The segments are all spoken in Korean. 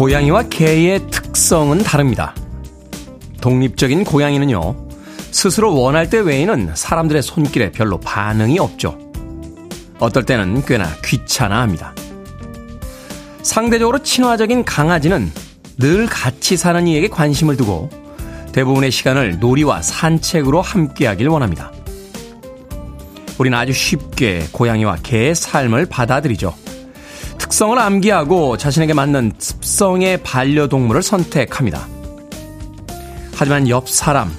고양이와 개의 특성은 다릅니다. 독립적인 고양이는요, 스스로 원할 때 외에는 사람들의 손길에 별로 반응이 없죠. 어떨 때는 꽤나 귀찮아 합니다. 상대적으로 친화적인 강아지는 늘 같이 사는 이에게 관심을 두고 대부분의 시간을 놀이와 산책으로 함께하길 원합니다. 우리는 아주 쉽게 고양이와 개의 삶을 받아들이죠. 특성을 암기하고 자신에게 맞는 습성의 반려동물을 선택합니다. 하지만 옆 사람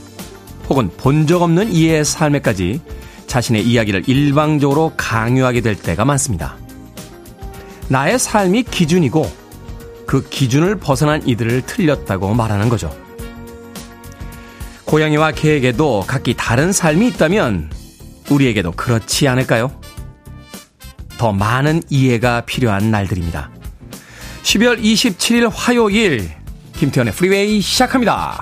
혹은 본 적 없는 이의 삶에까지 자신의 이야기를 일방적으로 강요하게 될 때가 많습니다. 나의 삶이 기준이고 그 기준을 벗어난 이들을 틀렸다고 말하는 거죠. 고양이와 개에게도 각기 다른 삶이 있다면 우리에게도 그렇지 않을까요? 더 많은 이해가 필요한 날들입니다. 12월 27일 화요일 김태훈의 프리웨이 시작합니다.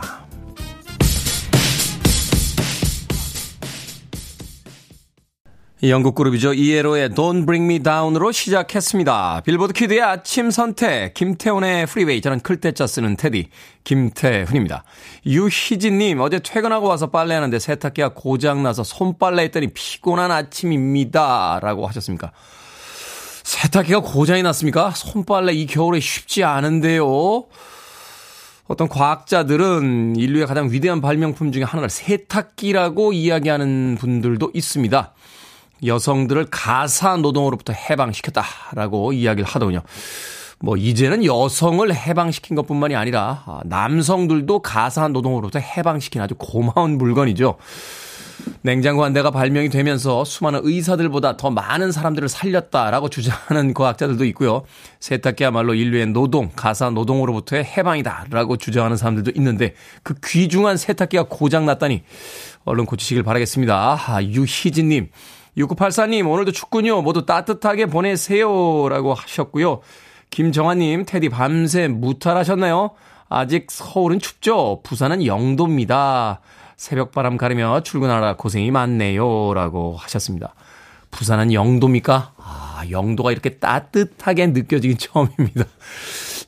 영국 그룹이죠. ELO의 Don't Bring Me Down으로 시작했습니다. 빌보드 kid의 아침 선택, 김태훈의 프리웨이. 저는 클 때 짜 쓰는 테디, 김태훈입니다. 유희진님, 어제 퇴근하고 와서 빨래하는데 세탁기가 고장나서 손빨래 했더니 피곤한 아침입니다. 라고 하셨습니까? 세탁기가 고장이 났습니까? 손빨래 이 겨울에 쉽지 않은데요. 어떤 과학자들은 인류의 가장 위대한 발명품 중에 하나를 세탁기라고 이야기하는 분들도 있습니다. 여성들을 가사 노동으로부터 해방시켰다라고 이야기를 하더군요. 뭐 이제는 여성을 해방시킨 것뿐만이 아니라 남성들도 가사 노동으로부터 해방시킨 아주 고마운 물건이죠. 냉장고 한 대가 발명이 되면서 수많은 의사들보다 더 많은 사람들을 살렸다라고 주장하는 과학자들도 있고요. 세탁기야말로 인류의 노동, 가사 노동으로부터의 해방이다라고 주장하는 사람들도 있는데 그 귀중한 세탁기가 고장났다니 얼른 고치시길 바라겠습니다. 아, 유희진님, 6984님, 오늘도 춥군요. 모두 따뜻하게 보내세요. 라고 하셨고요. 김정아님, 테디 밤새 무탈하셨나요? 아직 서울은 춥죠? 부산은 영도입니다. 새벽 바람 가르며 출근하라 고생이 많네요. 라고 하셨습니다. 부산은 영도입니까? 아, 영도가 이렇게 따뜻하게 느껴지긴 처음입니다.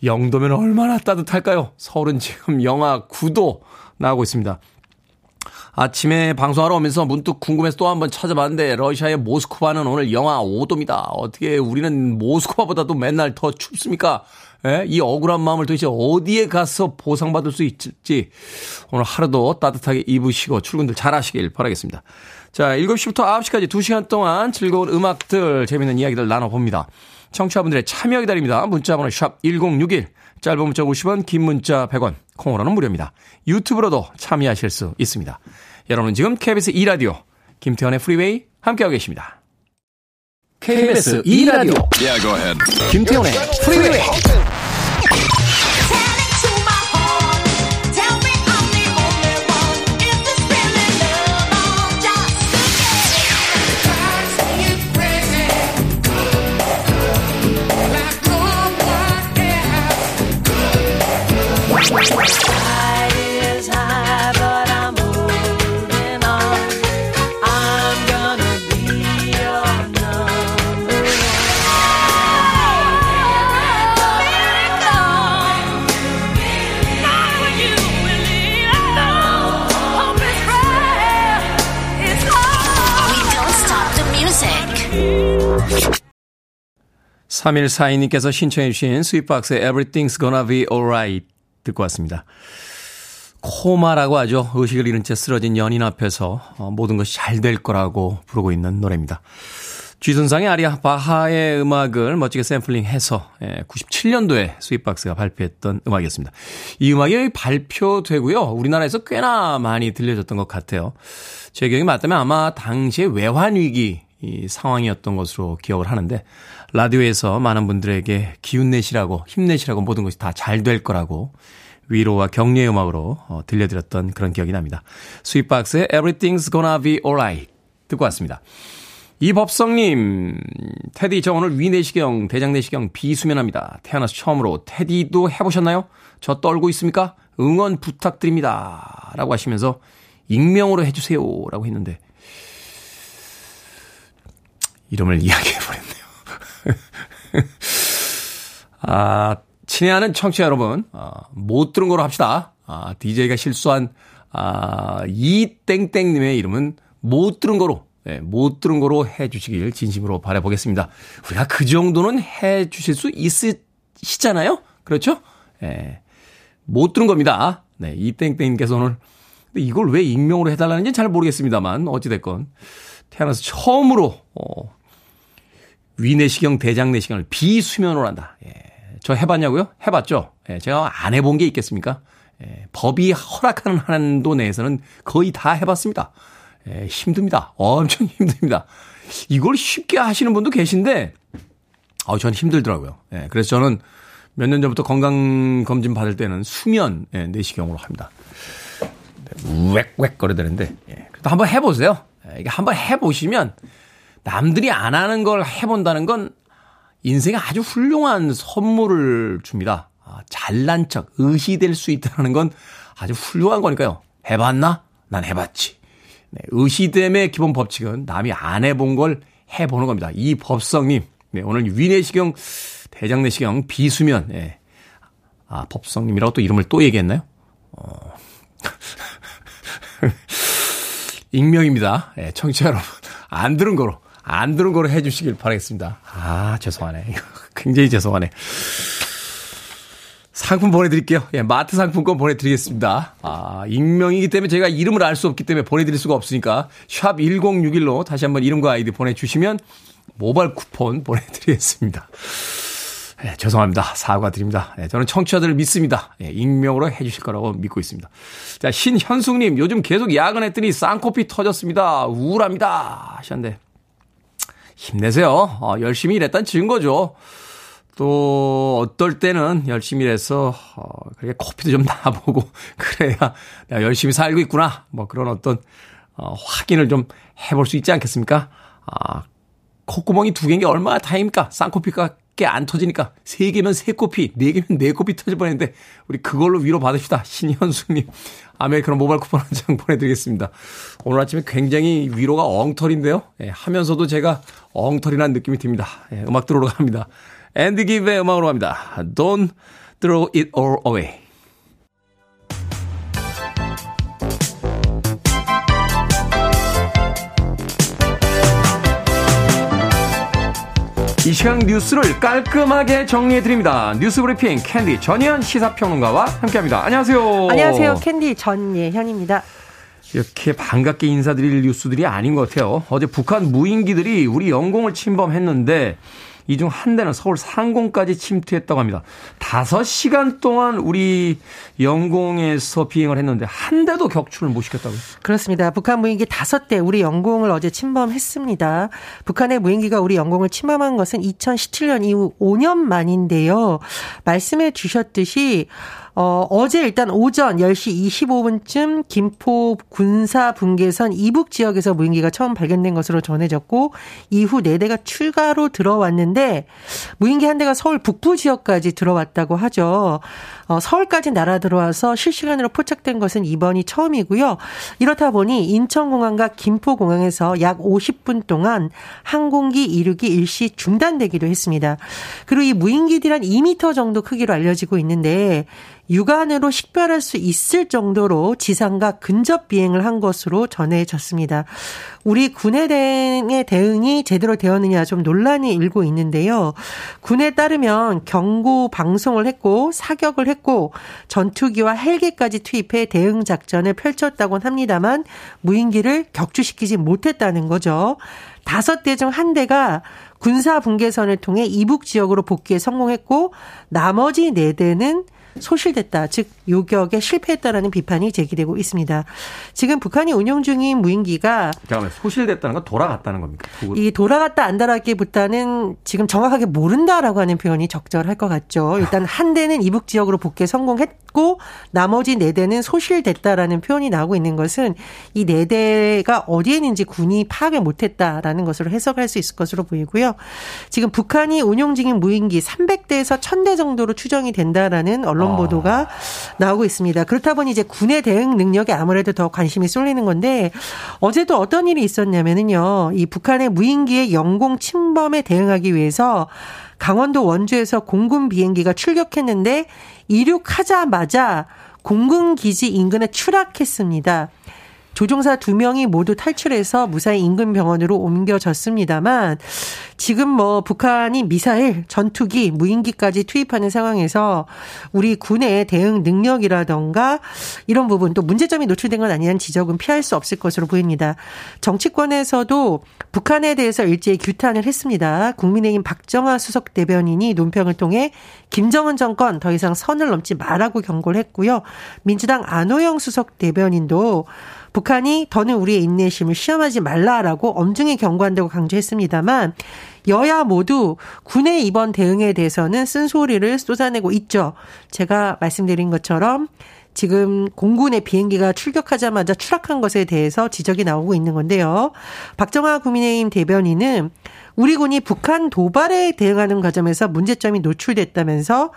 영도면 얼마나 따뜻할까요? 서울은 지금 영하 9도 나오고 있습니다. 아침에 방송하러 오면서 문득 궁금해서 또 한번 찾아봤는데 러시아의 모스크바는 오늘 영하 5도입니다. 어떻게 우리는 모스크바보다도 맨날 더 춥습니까? 예? 이 억울한 마음을 도대체 어디에 가서 보상받을 수 있을지 오늘 하루도 따뜻하게 입으시고 출근들 잘 하시길 바라겠습니다. 자, 7시부터 9시까지 2시간 동안 즐거운 음악들, 재밌는 이야기들 나눠봅니다. 청취자분들의 참여 기다립니다. 문자번호 샵 1061, 짧은 문자 50원, 긴 문자 100원, 콩으로는 무료입니다. 유튜브로도 참여하실 수 있습니다. 여러분 지금 KBS 2라디오 김태현의 프리웨이 함께하고 계십니다. KBS 2라디오 yeah, 김태훈의 프리웨이 (3142님께서) 신청해 주신 스윗박스의 Everything's Gonna Be Alright 듣고 왔습니다. 코마라고 하죠. 의식을 잃은 채 쓰러진 연인 앞에서 어, 모든 것이 잘 될 거라고 부르고 있는 노래입니다. G선상의 아리아 바흐의 음악을 멋지게 샘플링해서 97년도에 예, 스윗박스가 발표했던 음악이었습니다. 이 음악이 발표되고요. 우리나라에서 꽤나 많이 들려졌던 것 같아요. 제 기억이 맞다면 아마 당시에 외환위기 이 상황이었던 것으로 기억을 하는데 라디오에서 많은 분들에게 기운 내시라고 힘내시라고 모든 것이 다 잘 될 거라고 위로와 격려의 음악으로 어, 들려드렸던 그런 기억이 납니다. 스윗박스의 Everything's Gonna Be Alright 듣고 왔습니다. 이법성님, 테디, 저 오늘 위내시경, 대장내시경 비수면합니다. 태어나서 처음으로 테디도 해보셨나요? 저 떨고 있습니까? 응원 부탁드립니다. 라고 하시면서 익명으로 해주세요. 라고 했는데, 이름을 이야기해버렸네요. 아, 친애하는 청취자 여러분, 어, 못 들은 거로 합시다. 아, DJ가 실수한, 아, 이 땡땡님의 이름은 못 들은 거로, 예, 못 들은 거로 해 주시길 진심으로 바라보겠습니다. 우리가 그 정도는 해 주실 수 있으시잖아요? 그렇죠? 예, 못 들은 겁니다. 네, 이 땡땡님께서 오늘, 근데 이걸 왜 익명으로 해달라는지 잘 모르겠습니다만, 어찌됐건, 태어나서 처음으로, 어, 위내시경, 대장내시경을 비수면으로 한다. 예. 저 해봤냐고요? 해봤죠. 예. 제가 안 해본 게 있겠습니까? 예. 법이 허락하는 한도 내에서는 거의 다 해봤습니다. 예. 힘듭니다. 엄청 힘듭니다. 이걸 쉽게 하시는 분도 계신데, 어, 전 힘들더라고요. 예. 그래서 저는 몇 년 전부터 건강검진 받을 때는 수면, 예, 내시경으로 합니다. 웩웩 거려되는데, 예. 그래도 한번 해보세요. 예. 이게 한번 해보시면, 남들이 안 하는 걸 해본다는 건 인생에 아주 훌륭한 선물을 줍니다. 아, 잘난 척, 의시될 수 있다는 건 아주 훌륭한 거니까요. 해봤나? 난 해봤지. 네, 의시됨의 기본 법칙은 남이 안 해본 걸 해보는 겁니다. 이 법성님, 네, 오늘 위내시경, 대장내시경, 비수면, 네. 아, 법성님이라고 또 이름을 또 얘기했나요? 어. 익명입니다. 예, 청취자 여러분. 안 들은 거로. 안 들은 거로 해주시길 바라겠습니다. 아, 죄송하네. 굉장히 죄송하네. 상품 보내드릴게요. 예, 마트 상품권 보내드리겠습니다. 아, 익명이기 때문에 제가 이름을 알 수 없기 때문에 보내드릴 수가 없으니까 샵 1061로 다시 한번 이름과 아이디 보내주시면 모바일 쿠폰 보내드리겠습니다. 예, 죄송합니다. 사과드립니다. 예, 저는 청취자들을 믿습니다. 예, 익명으로 해주실 거라고 믿고 있습니다. 자, 신현숙님, 요즘 계속 야근했더니 쌍코피 터졌습니다. 우울합니다. 하셨는데, 힘내세요. 어, 열심히 일했다는 증거죠. 또 어떨 때는 열심히 일해서 어, 그렇게 코피도 좀 나보고 그래야 내가 열심히 살고 있구나. 뭐 그런 어떤 어, 확인을 좀 해볼 수 있지 않겠습니까? 아, 콧구멍이 두 개인 게 얼마나 다행입니까? 쌍코피가 안 터지니까 세 개면 세 코피, 네 개면 네 코피 터질 뻔했는데 우리 그걸로 위로 받읍시다. 신현수님 아메리카노 모바일 쿠폰 한 장 보내드리겠습니다. 오늘 아침에 굉장히 위로가 엉터리인데요. 예, 하면서도 제가 엉터리란 느낌이 듭니다. 예, 음악 들어오러 갑니다. 앤디 기브의 음악으로 갑니다. Don't throw it all away. 이 시간 뉴스를 깔끔하게 정리해드립니다. 뉴스 브리핑 캔디 전예현 시사평론가와 함께합니다. 안녕하세요. 안녕하세요. 캔디 전예현입니다. 이렇게 반갑게 인사드릴 뉴스들이 아닌 것 같아요. 어제 북한 무인기들이 우리 영공을 침범했는데 이 중 한 대는 서울 상공까지 침투했다고 합니다. 5시간 동안 우리 영공에서 비행을 했는데 한 대도 격추를 못 시켰다고요? 그렇습니다. 북한 무인기 5대 우리 영공을 어제 침범했습니다. 북한의 무인기가 우리 영공을 침범한 것은 2017년 이후 5년 만인데요. 말씀해 주셨듯이 어, 어제 일단 오전 10시 25분쯤 김포 군사 분계선 이북 지역에서 무인기가 처음 발견된 것으로 전해졌고 이후 4대가 출가로 들어왔는데 무인기 한 대가 서울 북부 지역까지 들어왔다고 하죠. 어, 서울까지 날아 들어와서 실시간으로 포착된 것은 이번이 처음이고요. 이렇다 보니 인천공항과 김포공항에서 약 50분 동안 항공기 이륙이 일시 중단되기도 했습니다. 그리고 이 무인기들이 한 2m 정도 크기로 알려지고 있는데 육안으로 식별할 수 있을 정도로 지상과 근접 비행을 한 것으로 전해졌습니다. 우리 군의 대응의 대응이 제대로 되었느냐 좀 논란이 일고 있는데요. 군에 따르면 경고 방송을 했고 사격을 했고 전투기와 헬기까지 투입해 대응 작전을 펼쳤다곤 합니다만 무인기를 격추시키지 못했다는 거죠. 다섯 대 중 한 대가 군사 분계선을 통해 이북 지역으로 복귀에 성공했고 나머지 네 대는 소실됐다. 즉 요격에 실패했다라는 비판이 제기되고 있습니다. 지금 북한이 운용 중인 무인기가 잠깐만 소실됐다는 건 돌아갔다는 겁니까? 이 돌아갔다 안달하기보다는 지금 정확하게 모른다라고 하는 표현이 적절할 것 같죠. 일단 한 대는 이북 지역으로 복귀 성공했고 나머지 네 대는 소실됐다라는 표현이 나오고 있는 것은 이 네 대가 어디에 있는지 군이 파악을 못했다라는 것으로 해석할 수 있을 것으로 보이고요. 지금 북한이 운용 중인 무인기 300대에서 1000대 정도로 추정이 된다라는 언론 보도가 나오고 있습니다. 그렇다 보니 이제 군의 대응 능력에 아무래도 더 관심이 쏠리는 건데 어제도 어떤 일이 있었냐면은요. 이 북한의 무인기의 영공 침범에 대응하기 위해서 강원도 원주에서 공군 비행기가 출격했는데 이륙하자마자 공군 기지 인근에 추락했습니다. 조종사 두 명이 모두 탈출해서 무사히 인근 병원으로 옮겨졌습니다만 지금 뭐 북한이 미사일, 전투기, 무인기까지 투입하는 상황에서 우리 군의 대응 능력이라던가 이런 부분 또 문제점이 노출된 건 아니냐는 지적은 피할 수 없을 것으로 보입니다. 정치권에서도 북한에 대해서 일제히 규탄을 했습니다. 국민의힘 박정아 수석 대변인이 논평을 통해 김정은 정권 더 이상 선을 넘지 말라고 경고를 했고요. 민주당 안호영 수석 대변인도 북한이 더는 우리의 인내심을 시험하지 말라라고 엄중히 경고한다고 강조했습니다만 여야 모두 군의 이번 대응에 대해서는 쓴소리를 쏟아내고 있죠. 제가 말씀드린 것처럼 지금 공군의 비행기가 출격하자마자 추락한 것에 대해서 지적이 나오고 있는 건데요. 박정아 국민의힘 대변인은 우리 군이 북한 도발에 대응하는 과정에서 문제점이 노출됐다면서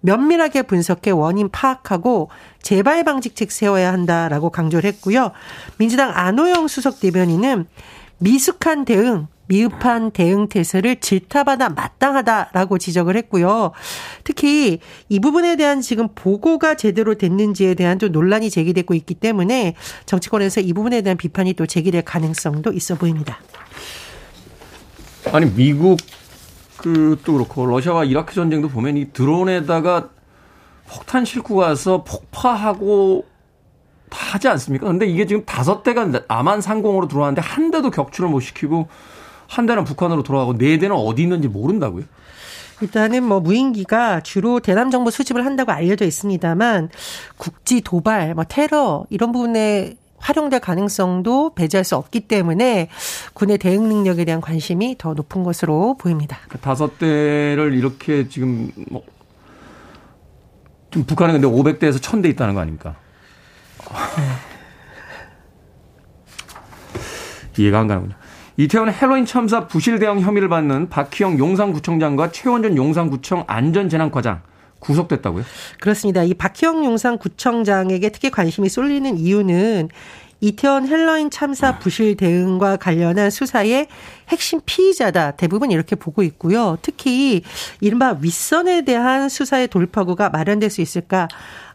면밀하게 분석해 원인 파악하고 재발 방지책 세워야 한다라고 강조를 했고요. 민주당 안호영 수석 대변인은 미숙한 대응, 미흡한 대응 태세를 질타받아 마땅하다라고 지적을 했고요. 특히 이 부분에 대한 지금 보고가 제대로 됐는지에 대한 좀 논란이 제기되고 있기 때문에 정치권에서 이 부분에 대한 비판이 또 제기될 가능성도 있어 보입니다. 아니 미국 그또 그렇고 러시아와 이라크 전쟁도 보면 이 드론에다가 폭탄 싣고 가서 폭파하고 다 하지 않습니까? 근데 이게 지금 다섯 대가 남한 상공으로 들어왔는데 한 대도 격추를 못 시키고 한 대는 북한으로 돌아가고 네 대는 어디 있는지 모른다고요? 일단은 뭐 무인기가 주로 대남 정보 수집을 한다고 알려져 있습니다만 국지 도발, 뭐 테러 이런 부분에 활용될 가능성도 배제할 수 없기 때문에 군의 대응 능력에 대한 관심이 더 높은 것으로 보입니다. 그 다섯 대를 이렇게 지금 뭐 지금 북한은 근데 500대에서 1000대 있다는 거 아닙니까? 네. 이해가 안 가는군요. 이태원 헬로윈 참사 부실 대응 혐의를 받는 박희영 용산구청장과 최원준 용산구청 안전재난과장 구속됐다고요? 그렇습니다. 이 박희영 용산 구청장에게 특히 관심이 쏠리는 이유는 이태원 헬로윈 참사 부실 대응과 관련한 수사의 핵심 피의자다. 대부분 이렇게 보고 있고요. 특히 이른바 윗선에 대한 수사의 돌파구가 마련될 수 있을까?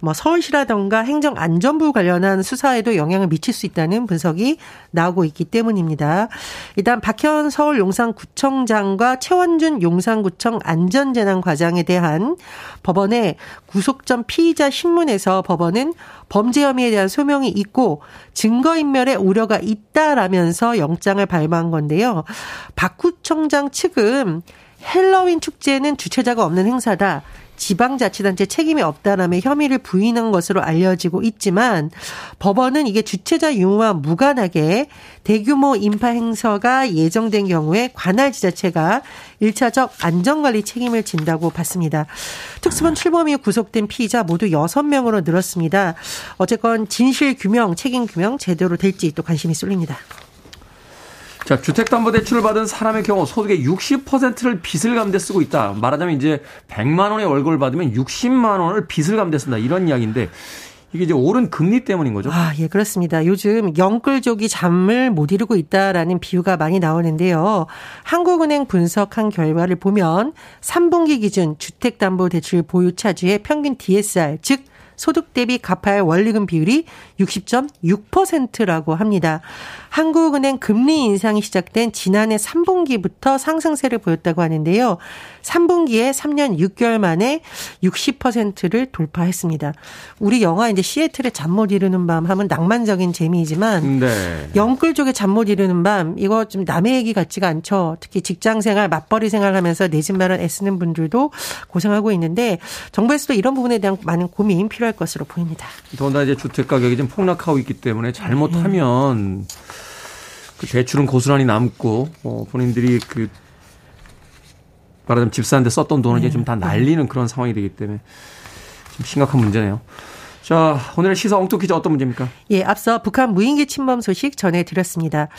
뭐 서울시라던가 행정안전부 관련한 수사에도 영향을 미칠 수 있다는 분석이 나오고 있기 때문입니다. 일단 박현 서울 용산구청장과 최원준 용산구청 안전재난과장에 대한 법원의 구속 전 피의자 신문에서 법원은 범죄 혐의에 대한 소명이 있고 증거인멸의 우려가 있다라면서 영장을 발부한 건데요. 박 구청장 측은 헬로윈 축제는 주최자가 없는 행사다. 지방자치단체 책임이 없다라며 혐의를 부인한 것으로 알려지고 있지만 법원은 이게 주최자 유무와 무관하게 대규모 인파 행사가 예정된 경우에 관할 지자체가 1차적 안전관리 책임을 진다고 봤습니다. 특수본 출범 이후 구속된 피의자 모두 6명으로 늘었습니다. 어쨌건 진실 규명, 책임 규명 제대로 될지 또 관심이 쏠립니다. 자, 주택담보대출을 받은 사람의 경우 소득의 60%를 빚을 감대 쓰고 있다. 말하자면 이제 100만 원의 월급을 받으면 60만 원을 빚을 감대 쓴다. 이런 이야기인데 이게 이제 오른 금리 때문인 거죠? 아, 예, 그렇습니다. 요즘 영끌족이 잠을 못 이루고 있다라는 비유가 많이 나오는데요. 한국은행 분석한 결과를 보면 3분기 기준 주택담보대출 보유 차주의 평균 DSR, 즉 소득 대비 갚아야 할 원리금 비율이 60.6%라고 합니다. 한국은행 금리 인상이 시작된 지난해 3분기부터 상승세를 보였다고 하는데요. 3분기에 3년 6개월 만에 60%를 돌파했습니다. 우리 영화 이제 시애틀의 잠 못 이루는 밤 하면 낭만적인 재미이지만 네. 영끌 쪽의 잠못 이루는 밤 이거 좀 남의 얘기 같지가 않죠. 특히 직장 생활, 맞벌이 생활하면서 내 집 마련 애쓰는 분들도 고생하고 있는데 정부에서도 이런 부분에 대한 많은 고민 필요할 것으로 보입니다. 더군다나 이제 주택 가격이 좀 폭락하고 있기 때문에 잘못하면 네. 그 대출은 고스란히 남고 어, 본인들이 그 말하자면 집 사는데 썼던 돈을 네. 이제 좀 다 날리는 그런 상황이 되기 때문에 좀 심각한 문제네요. 자, 오늘의 시사 엉뚱 퀴즈 어떤 문제입니까? 예, 앞서 북한 무인기 침범 소식 전해드렸습니다.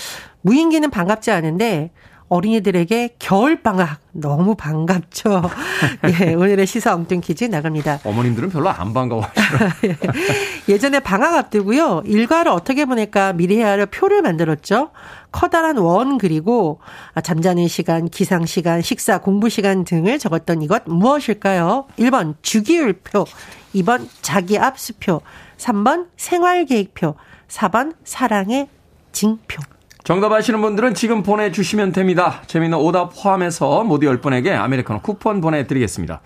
무인기는 반갑지 않은데 어린이들에게 겨울방학 너무 반갑죠. 예, 오늘의 시사 엉뚱 퀴즈 나갑니다. 어머님들은 별로 안 반가워하시더라고요. 예전에 방학 앞두고요. 일과를 어떻게 보낼까 미리 헤아려 표를 만들었죠. 커다란 원 그리고 잠자는 시간, 기상 시간, 식사, 공부 시간 등을 적었던 이것 무엇일까요? 1번 주기율표, 2번 자기 압수표, 3번 생활 계획표, 4번 사랑의 징표. 정답 아시는 분들은 지금 보내주시면 됩니다. 재미있는 오답 포함해서 모두 10분에게 아메리카노 쿠폰 보내드리겠습니다.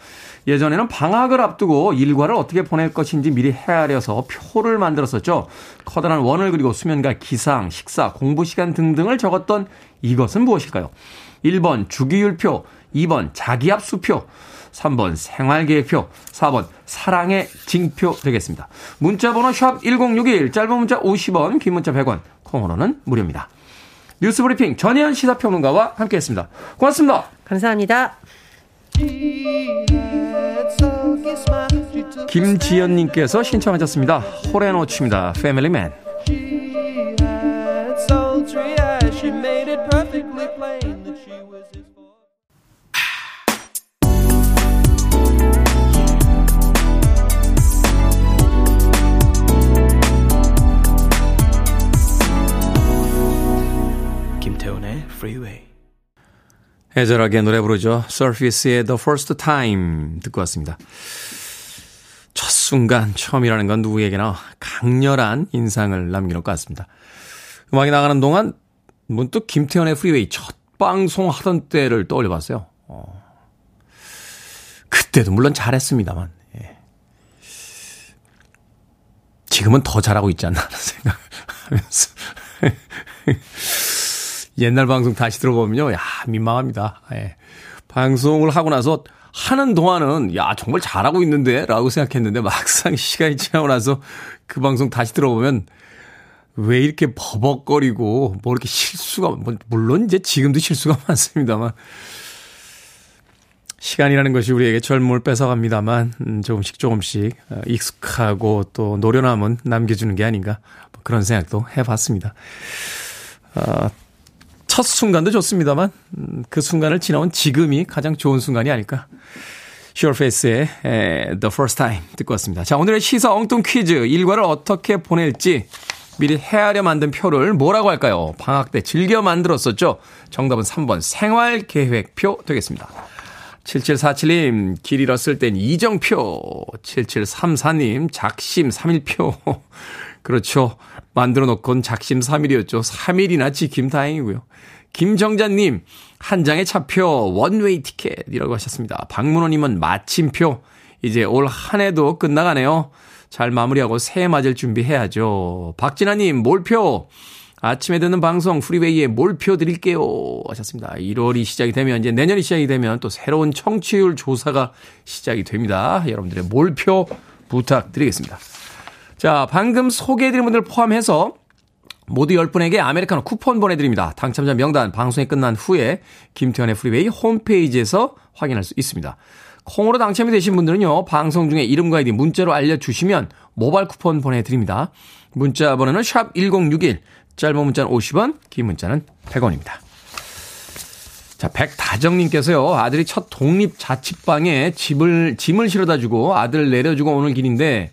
예전에는 방학을 앞두고 일과를 어떻게 보낼 것인지 미리 헤아려서 표를 만들었었죠. 커다란 원을 그리고 수면과 기상, 식사, 공부 시간 등등을 적었던 이것은 무엇일까요? 1번 주기율표, 2번 자기압 수표, 3번 생활계획표, 4번 사랑의 징표 되겠습니다. 문자번호 샵 1061, 짧은 문자 50원, 긴 문자 100원, 콩으로는 무료입니다. 뉴스브리핑 전혜연 시사평론가와 함께했습니다. 고맙습니다. 감사합니다. 김지연님께서 신청하셨습니다. 호레노츠입니다. 패밀리맨. Freeway. 애절하게 노래 부르죠. Surface의 The First Time 듣고 왔습니다. 첫 순간 처음이라는 건 누구에게나 강렬한 인상을 남기는 것 같습니다. 음악이 나가는 동안 문득 김태현의 프리웨이 첫 방송 하던 때를 떠올려 봤어요. 어. 그때도 물론 잘했습니다만, 예. 지금은 더 잘하고 있지 않나 하는 생각을 하면서. 옛날 방송 다시 들어보면요. 야, 민망합니다. 예. 방송을 하고 나서 하는 동안은 야, 정말 잘하고 있는데 라고 생각했는데 막상 시간이 지나고 나서 그 방송 다시 들어보면 왜 이렇게 버벅거리고 뭐 이렇게 실수가 뭐 물론 이제 지금도 실수가 많습니다만 시간이라는 것이 우리에게 젊음을 뺏어갑니다만 음, 조금씩 조금씩 어, 익숙하고 또 노련함은 남겨주는 게 아닌가 뭐 그런 생각도 해봤습니다. 어, 첫 순간도 좋습니다만 음, 그 순간을 지나온 지금이 가장 좋은 순간이 아닐까. 슈어페이스의 The First Time 듣고 왔습니다. 자, 오늘의 시사 엉뚱 퀴즈. 일과를 어떻게 보낼지 미리 헤아려 만든 표를 뭐라고 할까요? 방학 때 즐겨 만들었었죠? 정답은 3번 생활계획표 되겠습니다. 7747님, 길 잃었을 땐 이정표. 7734님, 작심 3일표. 그렇죠. 만들어 놓곤 작심 3일이었죠. 3일이나 지킴 다행이고요. 김정자님, 한 장의 차표, 원웨이 티켓이라고 하셨습니다. 박문호님은 마침표. 이제 올 한 해도 끝나가네요. 잘 마무리하고 새해 맞을 준비해야죠. 박진아님, 몰표. 아침에 듣는 방송 프리웨이에 몰표 드릴게요. 하셨습니다. 1월이 시작이 되면, 이제 내년이 시작이 되면 또 새로운 청취율 조사가 시작이 됩니다. 여러분들의 몰표 부탁드리겠습니다. 자, 방금 소개해드린 분들 포함해서 모두 10분에게 아메리카노 쿠폰 보내드립니다. 당첨자 명단 방송이 끝난 후에 김태훈의 프리웨이 홈페이지에서 확인할 수 있습니다. 콩으로 당첨이 되신 분들은요, 방송 중에 이름과 아이디 문자로 알려주시면 모바일 쿠폰 보내드립니다. 문자 번호는 샵 1061, 짧은 문자는 50원, 긴 문자는 100원입니다. 자, 백다정님께서요, 아들이 첫 독립 자취방에 집을, 짐을 실어다 주고 아들 내려주고 오는 길인데,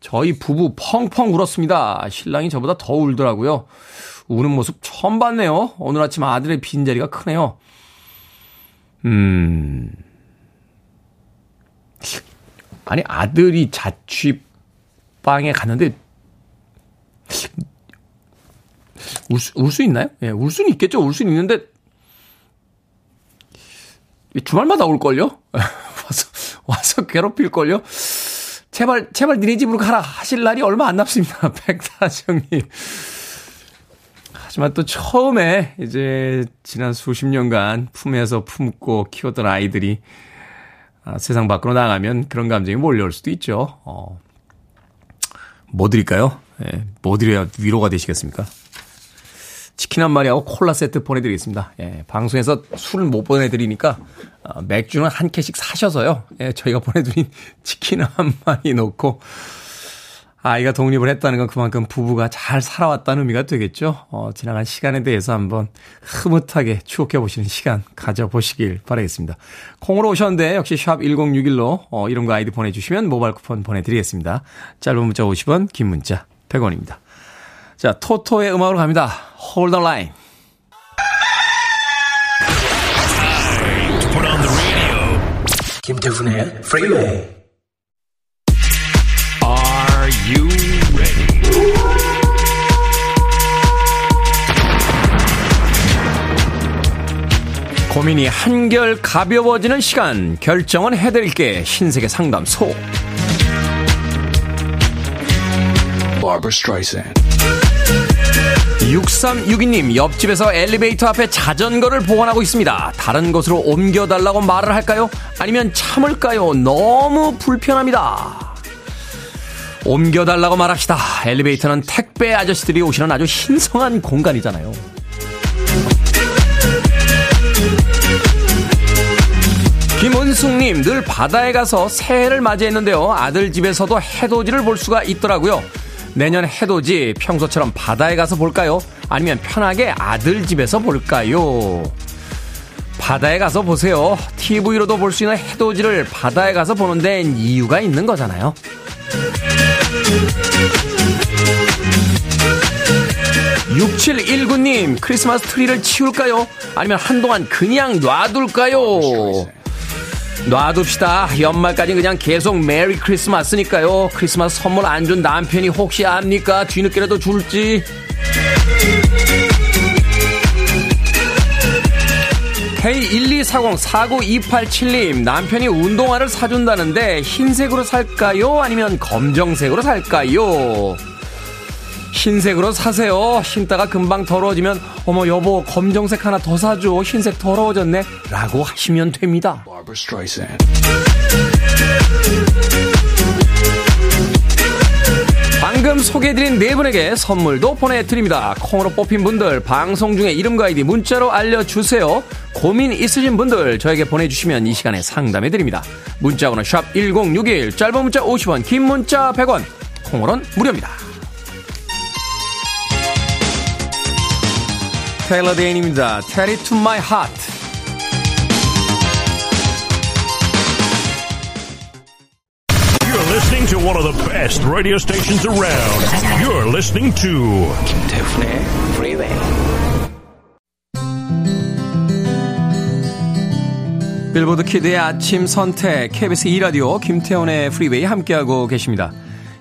저희 부부 펑펑 울었습니다. 신랑이 저보다 더 울더라고요. 우는 모습 처음 봤네요. 오늘 아침 아들의 빈자리가 크네요. 음. 아니, 아들이 자취방에 갔는데, 울 수, 울 수 있나요? 예, 울 수는 있겠죠. 울 수는 있는데, 주말마다 올걸요? 와서, 와서 괴롭힐걸요? 제발, 제발 니네 집으로 가라 하실 날이 얼마 안 남습니다. 백다정님. 하지만 또 처음에 이제 지난 수십 년간 품에서 품고 키웠던 아이들이 아, 세상 밖으로 나가면 그런 감정이 몰려올 수도 있죠. 어. 뭐 드릴까요? 예, 뭐 드려야 위로가 되시겠습니까? 치킨 한 마리하고 콜라 세트 보내드리겠습니다. 예, 방송에서 술을 못 보내드리니까 어, 맥주는 한 캔씩 사셔서요. 예, 저희가 보내드린 치킨 한 마리 놓고 아이가 독립을 했다는 건 그만큼 부부가 잘 살아왔다는 의미가 되겠죠. 어, 지나간 시간에 대해서 한번 흐뭇하게 추억해 보시는 시간 가져보시길 바라겠습니다. 콩으로 오셨는데 역시 샵 1061로 어, 이름과 아이디 보내주시면 모바일 쿠폰 보내드리겠습니다. 짧은 문자 50원, 긴 문자 100원입니다. 자, 토토의 음악으로 갑니다. Hold the line. 김태훈의 프리웨이 Are you ready? 고민이 한결 가벼워지는 시간 결정은 해드릴게 신세계 상담소 6362님 옆집에서 엘리베이터 앞에 자전거를 보관하고 있습니다 다른 곳으로 옮겨달라고 말을 할까요? 아니면 참을까요? 너무 불편합니다 옮겨달라고 말합시다. 엘리베이터는 택배 아저씨들이 오시는 아주 신성한 공간이잖아요. 김은숙님, 늘 바다에 가서 새해를 맞이했는데요. 아들 집에서도 해돋이를 볼 수가 있더라고요. 내년 해돋이 평소처럼 바다에 가서 볼까요? 아니면 편하게 아들 집에서 볼까요? 바다에 가서 보세요. TV로도 볼 수 있는 해돋이를 바다에 가서 보는 데는 이유가 있는 거잖아요. 6719님, 크리스마스 트리를 치울까요? 아니면 한동안 그냥 놔둘까요? 놔둡시다. 연말까지 그냥 계속 메리 크리스마스니까요. 크리스마스 선물 안 준 남편이 혹시 압니까? 뒤늦게라도 줄지. K124049287님, 남편이 운동화를 사준다는데 흰색으로 살까요? 아니면 검정색으로 살까요? 흰색으로 사세요. 신다가 금방 더러워지면 어머 여보 검정색 하나 더 사줘. 흰색 더러워졌네. 라고 하시면 됩니다. 방금 소개해드린 네 분에게 선물도 보내드립니다. 콩으로 뽑힌 분들 방송 중에 이름과 아이디 문자로 알려주세요. 고민 있으신 분들 저에게 보내주시면 이 시간에 상담해드립니다. 문자번호 샵 1061 짧은 문자 50원 긴 문자 100원 콩으로는 무료입니다. 테일러 데인입니다. Tell it to my heart. listening to one of the best radio stations around. You're listening to 김태훈의 Freeway. 빌보드 키드의 아침 선택 KBS 2 라디오 김태훈의 프리웨이 함께하고 계십니다.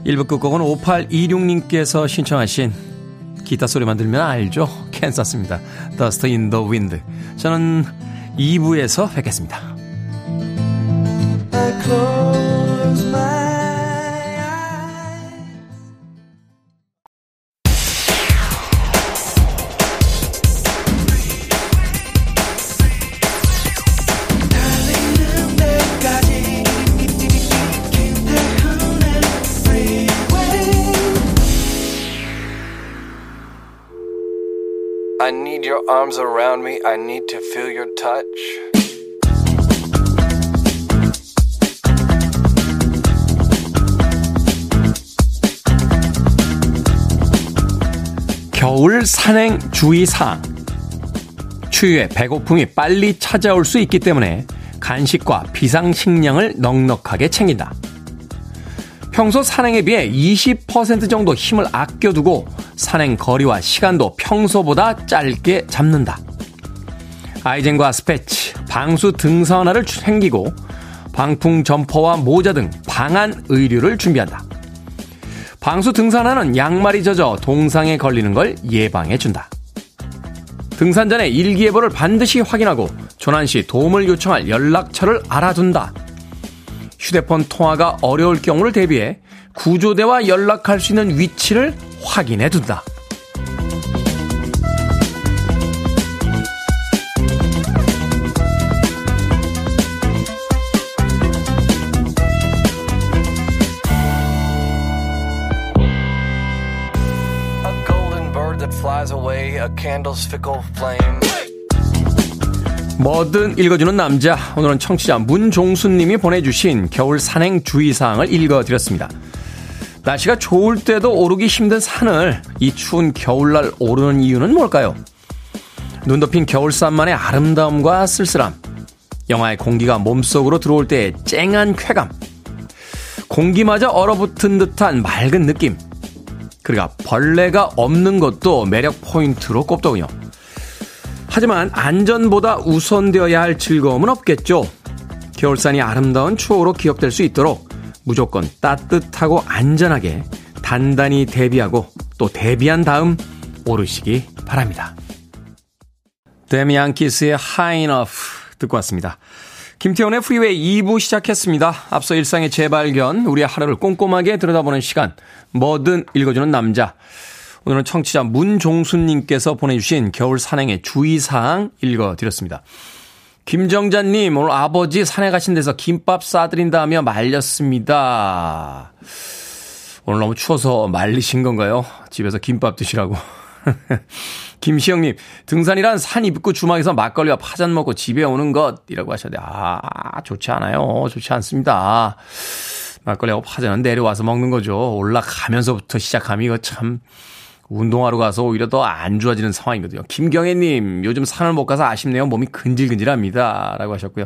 1부 끝곡은 5826님께서 신청하신 기타 소리만 들면 알죠? 캔사스입니다. Dust in the Wind. 저는 2부에서 뵙겠습니다. I need your arms around me. I need to feel your touch. 겨울 산행 주의사항. 추위에 배고픔이 빨리 찾아올 수 있기 때문에 간식과 비상식량을 넉넉하게 챙긴다. 평소 산행에 비해 20% 정도 힘을 아껴두고 산행 거리와 시간도 평소보다 짧게 잡는다. 아이젠과 스패치, 방수 등산화를 챙기고 방풍 점퍼와 모자 등 방한 의류를 준비한다. 방수 등산화는 양말이 젖어 동상에 걸리는 걸 예방해 준다. 등산 전에 일기예보를 반드시 확인하고 조난 시 도움을 요청할 연락처를 알아둔다. 휴대폰 통화가 어려울 경우를 대비해 구조대와 연락할 수 있는 위치를 확인해 둔다. 뭐든 읽어주는 남자. 오늘은 청취자 문종수님이 보내주신 겨울 산행 주의사항을 읽어드렸습니다. 날씨가 좋을 때도 오르기 힘든 산을 이 추운 겨울날 오르는 이유는 뭘까요? 눈 덮인 겨울산만의 아름다움과 쓸쓸함. 영하의 공기가 몸속으로 들어올 때의 쨍한 쾌감. 공기마저 얼어붙은 듯한 맑은 느낌. 그러니까 벌레가 없는 것도 매력 포인트로 꼽더군요. 하지만 안전보다 우선되어야 할 즐거움은 없겠죠. 겨울산이 아름다운 추억으로 기억될 수 있도록 무조건 따뜻하고 안전하게 단단히 대비하고 또 대비한 다음 오르시기 바랍니다. Damn Yankees의 High Enough 듣고 왔습니다. 김태훈의 프리웨이 2부 시작했습니다. 앞서 일상의 재발견, 우리의 하루를 꼼꼼하게 들여다보는 시간, 뭐든 읽어주는 남자. 오늘은 청취자 문종순님께서 보내주신 겨울 산행의 주의사항 읽어드렸습니다. 김정자님, 오늘 아버지 산에 가신 데서 김밥 싸드린다 하며 말렸습니다. 오늘 너무 추워서 말리신 건가요? 집에서 김밥 드시라고. 김시영님, 등산이란 산 입구 주막에서 막걸리와 파전 먹고 집에 오는 것이라고 하셨는데, 아, 좋지 않아요. 좋지 않습니다. 막걸리하고 파전은 내려와서 먹는 거죠. 올라가면서부터 시작하면 이거 참, 운동하러 가서 오히려 더 안 좋아지는 상황이거든요. 김경애님, 요즘 산을 못 가서 아쉽네요. 몸이 근질근질합니다. 라고 하셨고요.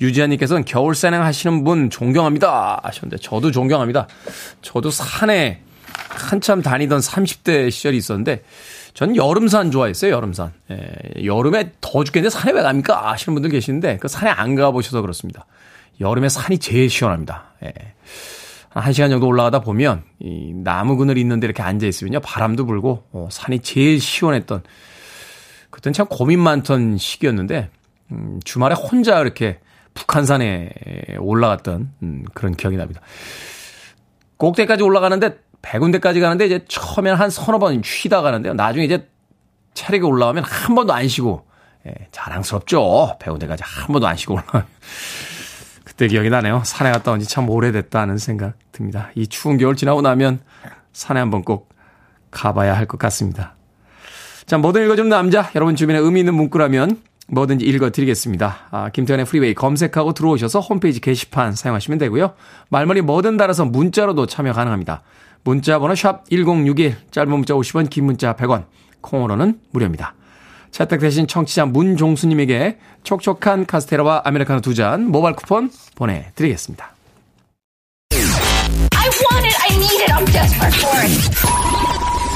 유지아님께서는 겨울 산행 하시는 분 존경합니다. 하셨는데, 저도 존경합니다. 저도 산에 한참 다니던 30대 시절이 있었는데, 전 여름산 좋아했어요, 여름산. 예, 여름에 더 죽겠는데 산에 왜 갑니까? 아시는 분들 계시는데, 그 산에 안 가보셔서 그렇습니다. 여름에 산이 제일 시원합니다. 예. 한 시간 정도 올라가다 보면, 이 나무 그늘 있는데 이렇게 앉아 있으면요, 바람도 불고, 어, 산이 제일 시원했던, 그땐 참 고민 많던 시기였는데, 음, 주말에 혼자 이렇게 북한산에 올라갔던, 음, 그런 기억이 납니다. 꼭대기까지 올라가는데 100군데까지 가는데 이제 처음에는 한 서너 번 쉬다 가는데요. 나중에 이제 차례가 올라오면 한 번도 안 쉬고, 예, 자랑스럽죠. 100군데까지 한 번도 안 쉬고 올라가면. 그때 기억이 나네요. 산에 갔다 온 지 참 오래됐다는 생각 듭니다. 이 추운 겨울 지나고 나면 산에 한번 꼭 가봐야 할 것 같습니다. 자, 뭐든 읽어주는 남자. 여러분 주변에 의미 있는 문구라면 뭐든지 읽어드리겠습니다. 아, 김태훈의 프리웨이 검색하고 들어오셔서 홈페이지 게시판 사용하시면 되고요. 말머리 뭐든 달아서 문자로도 참여 가능합니다. 문자 번호 샵 1061, 짧은 문자 50원, 긴 문자 100원, 콩으로는 무료입니다. 채택되신 청취자 문종수님에게 촉촉한 카스테라와 아메리카노 두 잔 모바일 쿠폰 보내드리겠습니다. I want it, I need it, I'm desperate for it.